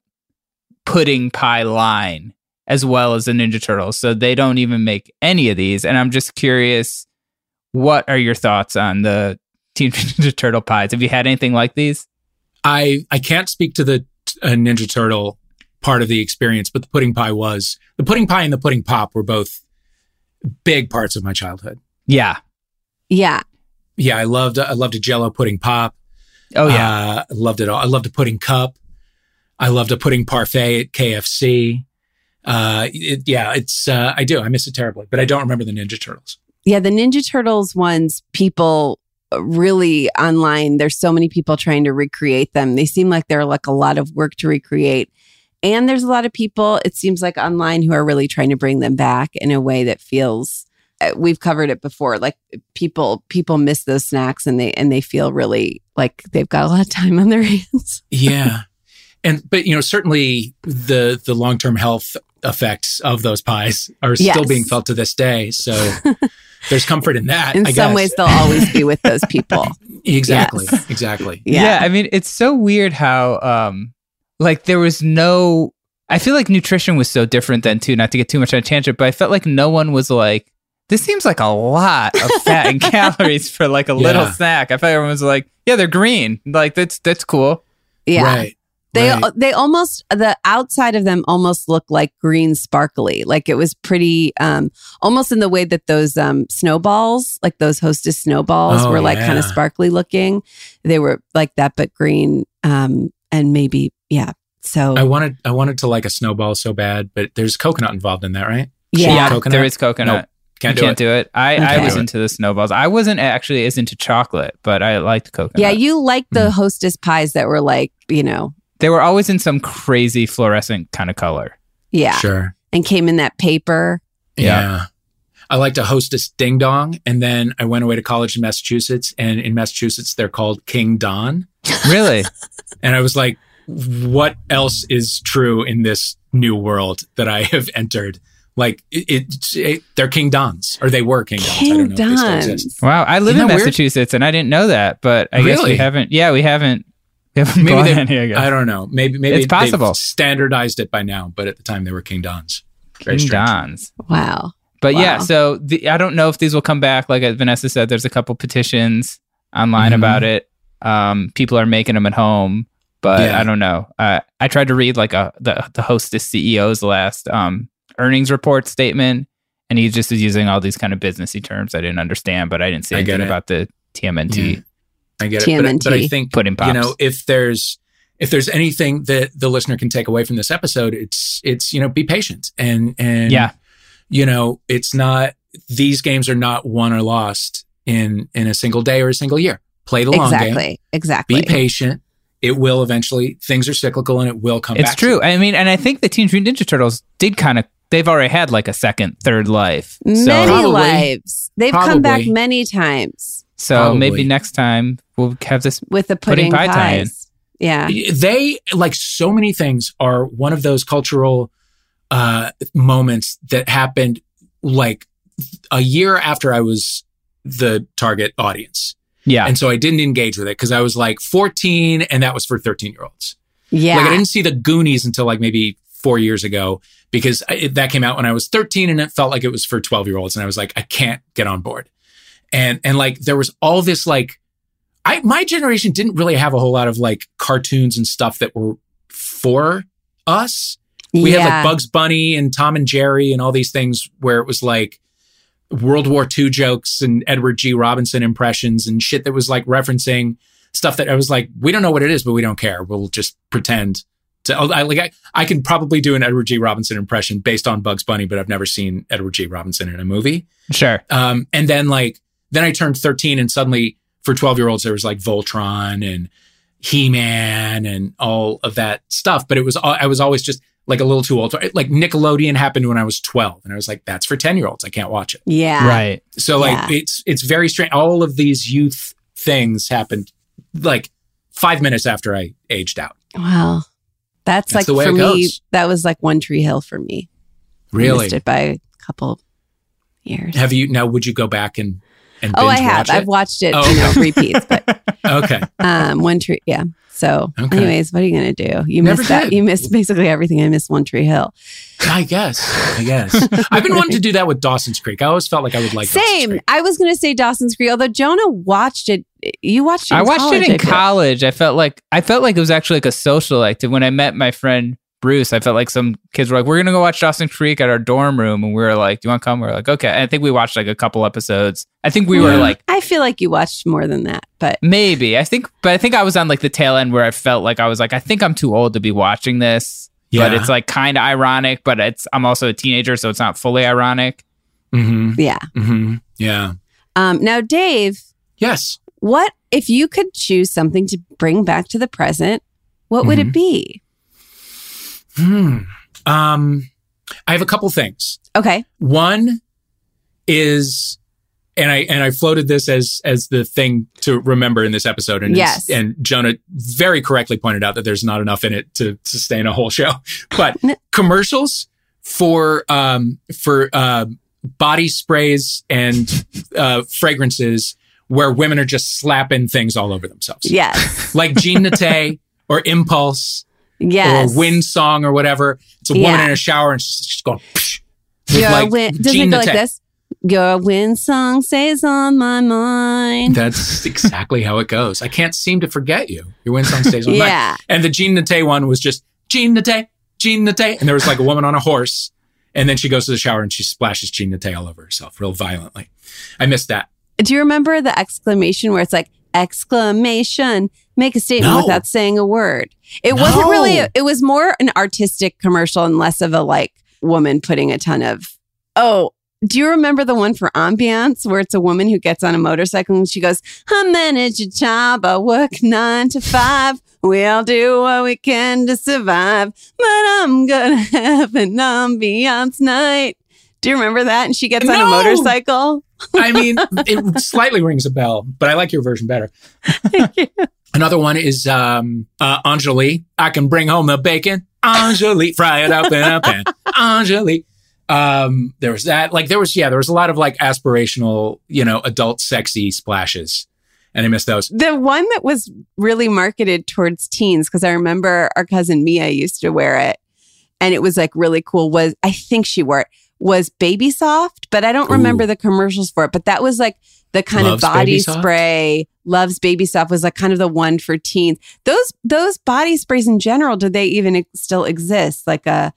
Speaker 2: pudding pie line as well as the Ninja Turtles. So they don't even make any of these. And I'm just curious, what are your thoughts on the Teenage Mutant Ninja Turtle pies? Have you had anything like these?
Speaker 3: I I can't speak to the uh, Ninja Turtle part of the experience, but the pudding pie was the pudding pie and the pudding pop were both big parts of my childhood.
Speaker 2: Yeah.
Speaker 1: Yeah.
Speaker 3: Yeah, I loved I loved a Jello pudding pop.
Speaker 2: Oh yeah,
Speaker 3: uh, I loved it all. I loved a pudding cup. I loved a pudding parfait at KFC. Uh, it, yeah, it's uh, I do. I miss it terribly, but I don't remember the Ninja Turtles.
Speaker 1: Yeah, the Ninja Turtles ones, people really online, there's so many people trying to recreate them. They seem like they're like a lot of work to recreate. And there's a lot of people, it seems like online, who are really trying to bring them back in a way that feels uh, we've covered it before like people people miss those snacks and they and they feel really like they've got a lot of time on their [LAUGHS] hands
Speaker 3: yeah and but you know certainly the the long-term health effects of those pies are still being felt to this day so [LAUGHS] there's comfort in that
Speaker 1: in
Speaker 3: I
Speaker 1: some
Speaker 3: guess.
Speaker 1: ways they'll always be with those people [LAUGHS]
Speaker 3: exactly
Speaker 1: Yes.
Speaker 3: exactly
Speaker 2: yeah. I mean, it's so weird how um like there was no I feel like nutrition was so different then too, not to get too much on a tangent, but I felt like no one was like, this seems like a lot of [LAUGHS] fat and calories for like a little snack. I felt everyone was like, yeah, they're green. Like that's that's cool.
Speaker 1: Yeah.
Speaker 3: Right.
Speaker 1: They
Speaker 3: right.
Speaker 1: they almost the outside of them almost look like green sparkly. Like it was pretty um almost in the way that those um snowballs, like those hostess snowballs
Speaker 3: Oh,
Speaker 1: were like kind of sparkly looking. They were like that but green um and maybe yeah. So
Speaker 3: I wanted I wanted to like a snowball so bad, but there's coconut involved in that, right?
Speaker 1: Yeah.
Speaker 2: Yeah,
Speaker 3: Coconut?
Speaker 2: there is coconut.
Speaker 3: Nope. Can't
Speaker 2: you
Speaker 3: do
Speaker 2: can't
Speaker 3: it.
Speaker 2: do it. I, I was into the snowballs. I wasn't actually as into chocolate, but I liked coconut.
Speaker 1: yeah, you like
Speaker 3: Mm.
Speaker 1: the hostess pies that were like, you know,
Speaker 2: they were always in some crazy fluorescent kind of color.
Speaker 1: yeah.
Speaker 3: Sure.
Speaker 1: And came in that paper.
Speaker 3: Yeah. I liked a hostess ding dong. And then I went away to college in Massachusetts. And in Massachusetts, they're called King Don. [LAUGHS] [LAUGHS]
Speaker 2: Really?
Speaker 3: And I was like, what else is true in this new world that I have entered? Like, it, it, it- they're King Dons, or they were King Dons. I don't know if they still
Speaker 1: Dons.
Speaker 3: exist.
Speaker 2: Wow, I live
Speaker 3: Isn't
Speaker 2: in
Speaker 3: that weird?
Speaker 2: Massachusetts and I didn't know that, but I guess we haven't. Yeah, we haven't. We haven't [LAUGHS]
Speaker 3: Maybe
Speaker 2: bought
Speaker 3: they,
Speaker 2: any, I guess.
Speaker 3: I don't know. Maybe maybe
Speaker 2: It's possible.
Speaker 3: they've standardized it by now, but at the time they were King Dons. Very
Speaker 2: King
Speaker 3: strange.
Speaker 2: Dons.
Speaker 1: Wow.
Speaker 2: But yeah, so the, I don't know if these will come back. Like Vanessa said, there's a couple petitions online
Speaker 3: Mhm.
Speaker 2: about it. Um, people are making them at home, but
Speaker 3: Yeah.
Speaker 2: I don't know. Uh, I tried to read like a the the hostess CEO's last um earnings report statement, and he just is using all these kind of businessy terms I didn't understand, but I didn't
Speaker 3: see
Speaker 2: anything about the TMNT.
Speaker 3: Yeah. I get it, but, but I
Speaker 1: TMNT.
Speaker 3: think
Speaker 2: Pudding
Speaker 3: you
Speaker 2: pops.
Speaker 3: know if there's if there's anything that the listener can take away from this episode, it's it's you know be patient and and
Speaker 2: Yeah.
Speaker 3: you know it's not these games are not won or lost in in a single day or a single year. Play the long
Speaker 1: exactly.
Speaker 3: game.
Speaker 1: Exactly. Exactly.
Speaker 3: Be patient. It will eventually. Things are cyclical, and it will come back.
Speaker 2: It's
Speaker 3: back.
Speaker 2: true. I mean, and I think the Teenage Mutant Ninja Turtles did kind of. They've already had like a second, third life. So,
Speaker 1: Many
Speaker 3: Probably.
Speaker 1: lives. They've come back many times
Speaker 2: so
Speaker 3: Probably.
Speaker 2: maybe next time we'll have this
Speaker 1: with the
Speaker 2: Pudding
Speaker 1: pudding,
Speaker 2: pie tie-in.
Speaker 1: Yeah.
Speaker 3: they like so many things are one of those cultural uh moments that happened like a year after I was the target audience.
Speaker 2: Yeah.
Speaker 3: And so I didn't engage with it because I was like 14 and that was for 13 year olds.
Speaker 1: Yeah.
Speaker 3: Like I didn't see the Goonies until like maybe four years ago because I, that came out when I was 13 and it felt like it was for 12 year olds. And I was like, I can't get on board. And, and like there was all this like, I, my generation didn't really have a whole lot of like cartoons and stuff that were for us. We had like Bugs Bunny and Tom and Jerry and all these things where it was like World War II jokes and Edward G. Robinson impressions and shit that was like referencing stuff that I was like, we don't know what it is, but we don't care. We'll just pretend to. I like I, I can probably do an Edward G. Robinson impression based on Bugs Bunny, but I've never seen Edward G. Robinson in a movie.
Speaker 2: Sure.
Speaker 3: Um, and then like then I turned 13 and suddenly for 12 year olds there was like Voltron and He-Man and all of that stuff. But it was I was always just like a little too old. Like Nickelodeon happened when I was 12 and I was like, that's for 10 year olds. I can't watch it.
Speaker 1: Yeah.
Speaker 2: Right.
Speaker 3: So like
Speaker 1: Yeah.
Speaker 3: it's it's very strange. All of these youth things happened like five minutes after I aged out.
Speaker 1: Wow. That's,
Speaker 3: That's the
Speaker 1: like
Speaker 3: way
Speaker 1: for
Speaker 3: it
Speaker 1: me,
Speaker 3: goes.
Speaker 1: that was like One Tree Hill for me. I
Speaker 3: Really?
Speaker 1: missed it by a couple years.
Speaker 3: Have you now? Would you go back and and
Speaker 1: Oh, I have.
Speaker 3: watch?
Speaker 1: I've watched it,
Speaker 3: Oh,
Speaker 1: you know, repeats. But [LAUGHS]
Speaker 3: okay.
Speaker 1: um, One Tree, yeah. So,
Speaker 3: Okay.
Speaker 1: anyways, what are you gonna do? You
Speaker 3: Never
Speaker 1: missed that. You missed basically everything. I missed One Tree Hill.
Speaker 3: I guess. I guess. I've been wanting to do that with Dawson's Creek. I always felt like I would like Dawson's
Speaker 1: Same.
Speaker 3: Creek.
Speaker 1: I was gonna say Dawson's Creek, although Jonah watched it. You watched it.
Speaker 2: I watched
Speaker 1: college,
Speaker 2: it in
Speaker 1: I
Speaker 2: college. I felt like I felt like it was actually like a social active. When I met my friend Bruce, I felt like some kids were like, "We're gonna go watch Dawson's Creek at our dorm room," and we were like, "Do you want to come?" We are like, "Okay." And I think we watched like a couple episodes. I think we were like,
Speaker 1: I feel like you watched more than that, but
Speaker 2: maybe. I think, but I think I was on like the tail end where I felt like I was like, I think I'm too old to be watching this. But it's like kind of ironic, but it's I'm also a teenager, so it's not fully ironic.
Speaker 3: Mm-hmm.
Speaker 1: yeah.
Speaker 3: Mm-hmm. Yeah.
Speaker 1: Um, now, Dave,
Speaker 3: Yes.
Speaker 1: what if you could choose something to bring back to the present? What would
Speaker 3: Mhm.
Speaker 1: it be?
Speaker 3: Hmm. Um, I have a couple things.
Speaker 1: Okay.
Speaker 3: One is, and I and I floated this as as the thing to remember in this episode, and
Speaker 1: Yes.
Speaker 3: and Jonah very correctly pointed out that there's not enough in it to sustain a whole show. [LAUGHS] But commercials for um for uh, body sprays and uh, fragrances where women are just slapping things all over themselves,
Speaker 1: Yes.
Speaker 3: like Jean Nate or Impulse
Speaker 1: Yes.
Speaker 3: or a Wind Song or whatever. It's a woman
Speaker 1: Yeah.
Speaker 3: in a shower and she's just going. Psh, with
Speaker 1: Your
Speaker 3: like
Speaker 1: win- doesn't it go like this? Your wind song stays on my mind.
Speaker 3: That's exactly how it goes. I can't seem to forget you. Your wind song stays on my
Speaker 1: Yeah.
Speaker 3: mind. And the Jean Nate one was just Jean Nate, Jean Nate. And there was like a woman on a horse. And then she goes to the shower and she splashes Jean Nate all over herself real violently. I missed that.
Speaker 1: Do you remember the exclamation where it's like exclamation? Make a statement
Speaker 3: No.
Speaker 1: without saying a word. It wasn't
Speaker 3: No.
Speaker 1: really. It was more an artistic commercial and less of a like woman putting a ton of. Oh, do you remember the one for Ambiance where it's a woman who gets on a motorcycle and she goes, "I manage a job. I work nine to five. We all do what we can to survive, but I'm gonna have an ambiance night." Do you remember that? And she gets on a motorcycle.
Speaker 3: I mean, [LAUGHS] it slightly rings a bell, but I like your version better. Another one is um, uh, Enjoli. I can bring home the bacon. Enjoli, fry it up in a pan. Enjoli. Um, there was that. Like there was, yeah, there was a lot of like aspirational, you know, adult sexy splashes, and I missed those.
Speaker 1: The one that was really marketed towards teens, because I remember our cousin Mia used to wear it and it was like really cool, was I think she wore it, was Baby Soft, but I don't remember
Speaker 3: Ooh.
Speaker 1: the commercials for it. But that was like the kind
Speaker 3: Loves
Speaker 1: of body spray, loves baby soft was like kind of the one for teens. Those those body sprays in general, do they even still exist? Like a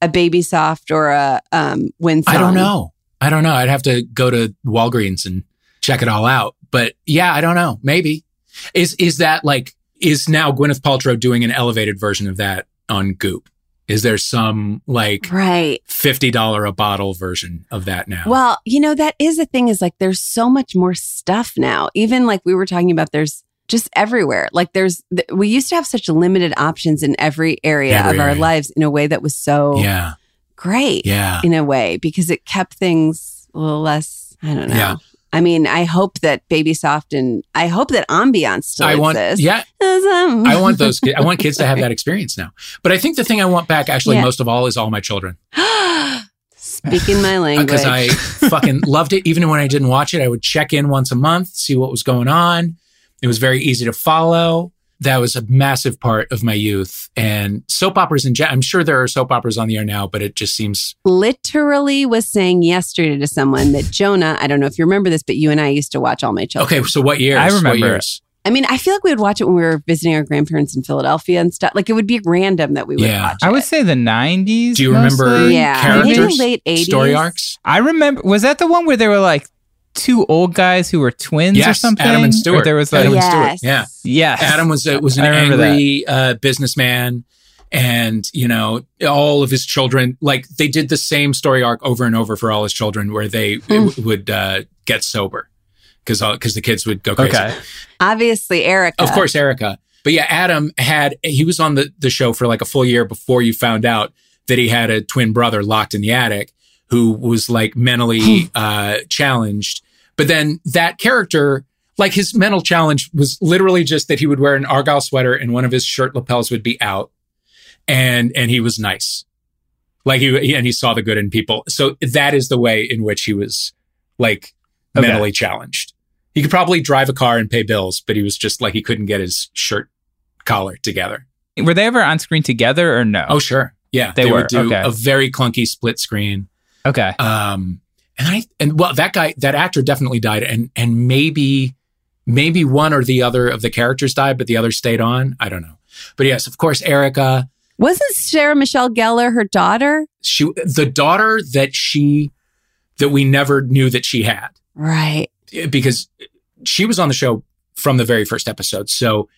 Speaker 1: a baby soft or a um wind
Speaker 3: I don't know. I don't know. I'd have to go to Walgreens and check it all out. But yeah, I don't know. Maybe is is that like is now Gwyneth Paltrow doing an elevated version of that on Goop? Is there some like
Speaker 1: right
Speaker 3: fifty dollar a bottle version of that now?
Speaker 1: Well, you know, that is the thing is like there's so much more stuff now. Even like we were talking about, there's just everywhere. Like there's, th- we used to have such limited options in every area
Speaker 3: Every
Speaker 1: of our
Speaker 3: area.
Speaker 1: lives in a way that was so
Speaker 3: yeah,
Speaker 1: great.
Speaker 3: Yeah.
Speaker 1: In a way, because it kept things a little less, I don't know.
Speaker 3: Yeah.
Speaker 1: I mean, I hope that Baby Soft and I hope that Ambiance still
Speaker 3: I want
Speaker 1: exists.
Speaker 3: yeah. [LAUGHS]
Speaker 1: Um,
Speaker 3: I want those. Kids, I want kids to have that experience now. But I think the thing I want back actually
Speaker 1: Yeah.
Speaker 3: most of all is all my children [GASPS]
Speaker 1: Speaking my [LAUGHS] language.
Speaker 3: because I [LAUGHS] fucking loved it. Even when I didn't watch it, I would check in once a month, see what was going on. It was very easy to follow. That was a massive part of my youth and soap operas in general. I'm sure there are soap operas on the air now, but it just seems
Speaker 1: literally was saying yesterday to someone that Jonah, I don't know if you remember this, but you and I used to watch All My Children.
Speaker 3: okay. So what years?
Speaker 2: I
Speaker 3: What
Speaker 2: remember.
Speaker 3: years?
Speaker 1: I mean, I feel like we would watch it when we were visiting our grandparents in Philadelphia and stuff. Like it would be random that we would
Speaker 3: Yeah.
Speaker 1: watch.
Speaker 2: I would say the 90s.
Speaker 3: Do you remember
Speaker 2: mostly.
Speaker 1: Yeah,
Speaker 3: characters,
Speaker 1: maybe late 80s.
Speaker 3: story arcs?
Speaker 2: I remember. Was that the one where they were like two old guys who were twins or
Speaker 3: Yes,
Speaker 2: something?
Speaker 3: Adam and
Speaker 2: Or
Speaker 3: Stewart.
Speaker 2: there was like,
Speaker 3: Adam and
Speaker 1: Yes.
Speaker 3: Stewart. Yeah.
Speaker 2: yes.
Speaker 3: Adam was a, was an angry uh, businessman, and you know all of his children. Like they did the same story arc over and over for all his children, where they
Speaker 1: Hmm.
Speaker 3: w- would uh, get sober because because the kids would go crazy.
Speaker 2: Okay.
Speaker 1: Obviously, Erica.
Speaker 3: Of course, Erica. But yeah, Adam had he was on the the show for like a full year before you found out that he had a twin brother locked in the attic who was like mentally uh, challenged. But then that character, like his mental challenge was literally just that he would wear an argyle sweater and one of his shirt lapels would be out, and and he was nice, like he, and he saw the good in people. So that is the way in which he was like
Speaker 2: Okay.
Speaker 3: mentally challenged. He could probably drive a car and pay bills, but he was just like he couldn't get his shirt collar together.
Speaker 2: Were they ever on screen together or no?
Speaker 3: Oh, sure. Yeah.
Speaker 2: They were,
Speaker 3: would do
Speaker 2: okay.
Speaker 3: a very clunky split screen.
Speaker 2: Okay.
Speaker 3: Um, and I, and well, that guy, that actor definitely died. And, and maybe, maybe one or the other of the characters died, but the other stayed on. I don't know. But yes, of course, Erica,
Speaker 1: Wasn't Sarah Michelle Gellar her daughter?
Speaker 3: she, the daughter that she, that we never knew that she had.
Speaker 1: Right.
Speaker 3: because she was on the show from the very first episode. So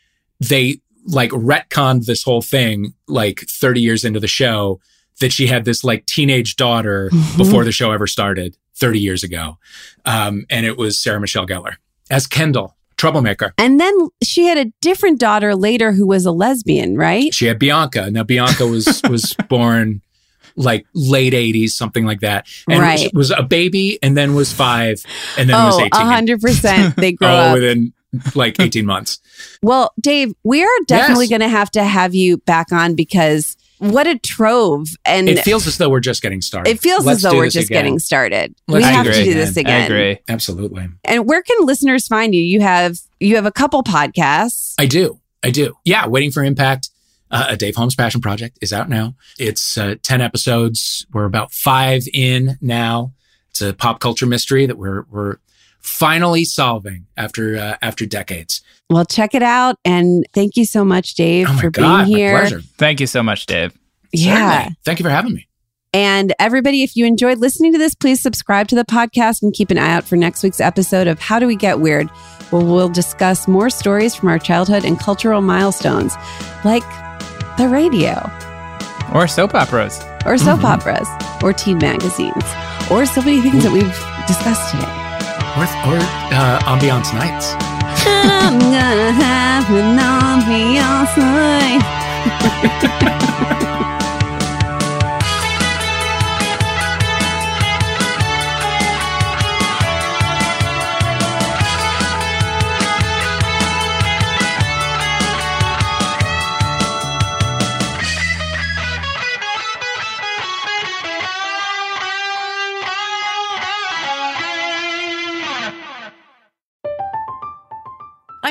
Speaker 3: they like retconned this whole thing like 30 years into the show that she had this like teenage daughter before the show ever started 30 years ago. Um, and it was Sarah Michelle Gellar as Kendall, troublemaker.
Speaker 1: And then she had a different daughter later who was a lesbian, right?
Speaker 3: She had Bianca. Now Bianca was [LAUGHS] was born like late 80s, something like that. And
Speaker 1: Right.
Speaker 3: was, was a baby and then was five and then was
Speaker 1: Oh,
Speaker 3: 18.
Speaker 1: a hundred percent. They [LAUGHS] grow
Speaker 3: oh,
Speaker 1: up.
Speaker 3: within like 18 months.
Speaker 1: Well, Dave, we are definitely
Speaker 3: Yes.
Speaker 1: going to have to have you back on because what a trove! And
Speaker 3: it feels as though we're just getting started.
Speaker 1: it feels
Speaker 3: Let's
Speaker 1: as though we're just
Speaker 3: again.
Speaker 1: getting started.
Speaker 3: Let's
Speaker 1: we have
Speaker 3: this
Speaker 1: to do
Speaker 3: again.
Speaker 1: this again.
Speaker 2: I agree.
Speaker 3: Absolutely.
Speaker 1: And where can listeners find you? You have you have a couple podcasts.
Speaker 3: I do. I do. Yeah. Waiting for Impact. Uh, a Dave Holmes Passion Project is out now. It's uh, 10 episodes. We're about five in now. It's a pop culture mystery that we're, we're finally solving after, uh, after decades.
Speaker 1: Well, check it out. And thank you so much, Dave,
Speaker 3: Oh
Speaker 1: for
Speaker 3: God.
Speaker 1: being
Speaker 3: My
Speaker 1: here.
Speaker 3: pleasure.
Speaker 2: Thank you so much, Dave.
Speaker 1: Yeah.
Speaker 3: Certainly. Thank you for having me.
Speaker 1: And everybody, if you enjoyed listening to this, please subscribe to the podcast and keep an eye out for next week's episode of How Do We Get Weird, where we'll discuss more stories from our childhood and cultural milestones, like the radio,
Speaker 2: Or soap operas.
Speaker 1: or soap operas, or teen magazines, or so many things that we've discussed today.
Speaker 3: Or, or uh, ambiance nights.
Speaker 1: I'm gonna have an ambiance night. [LAUGHS]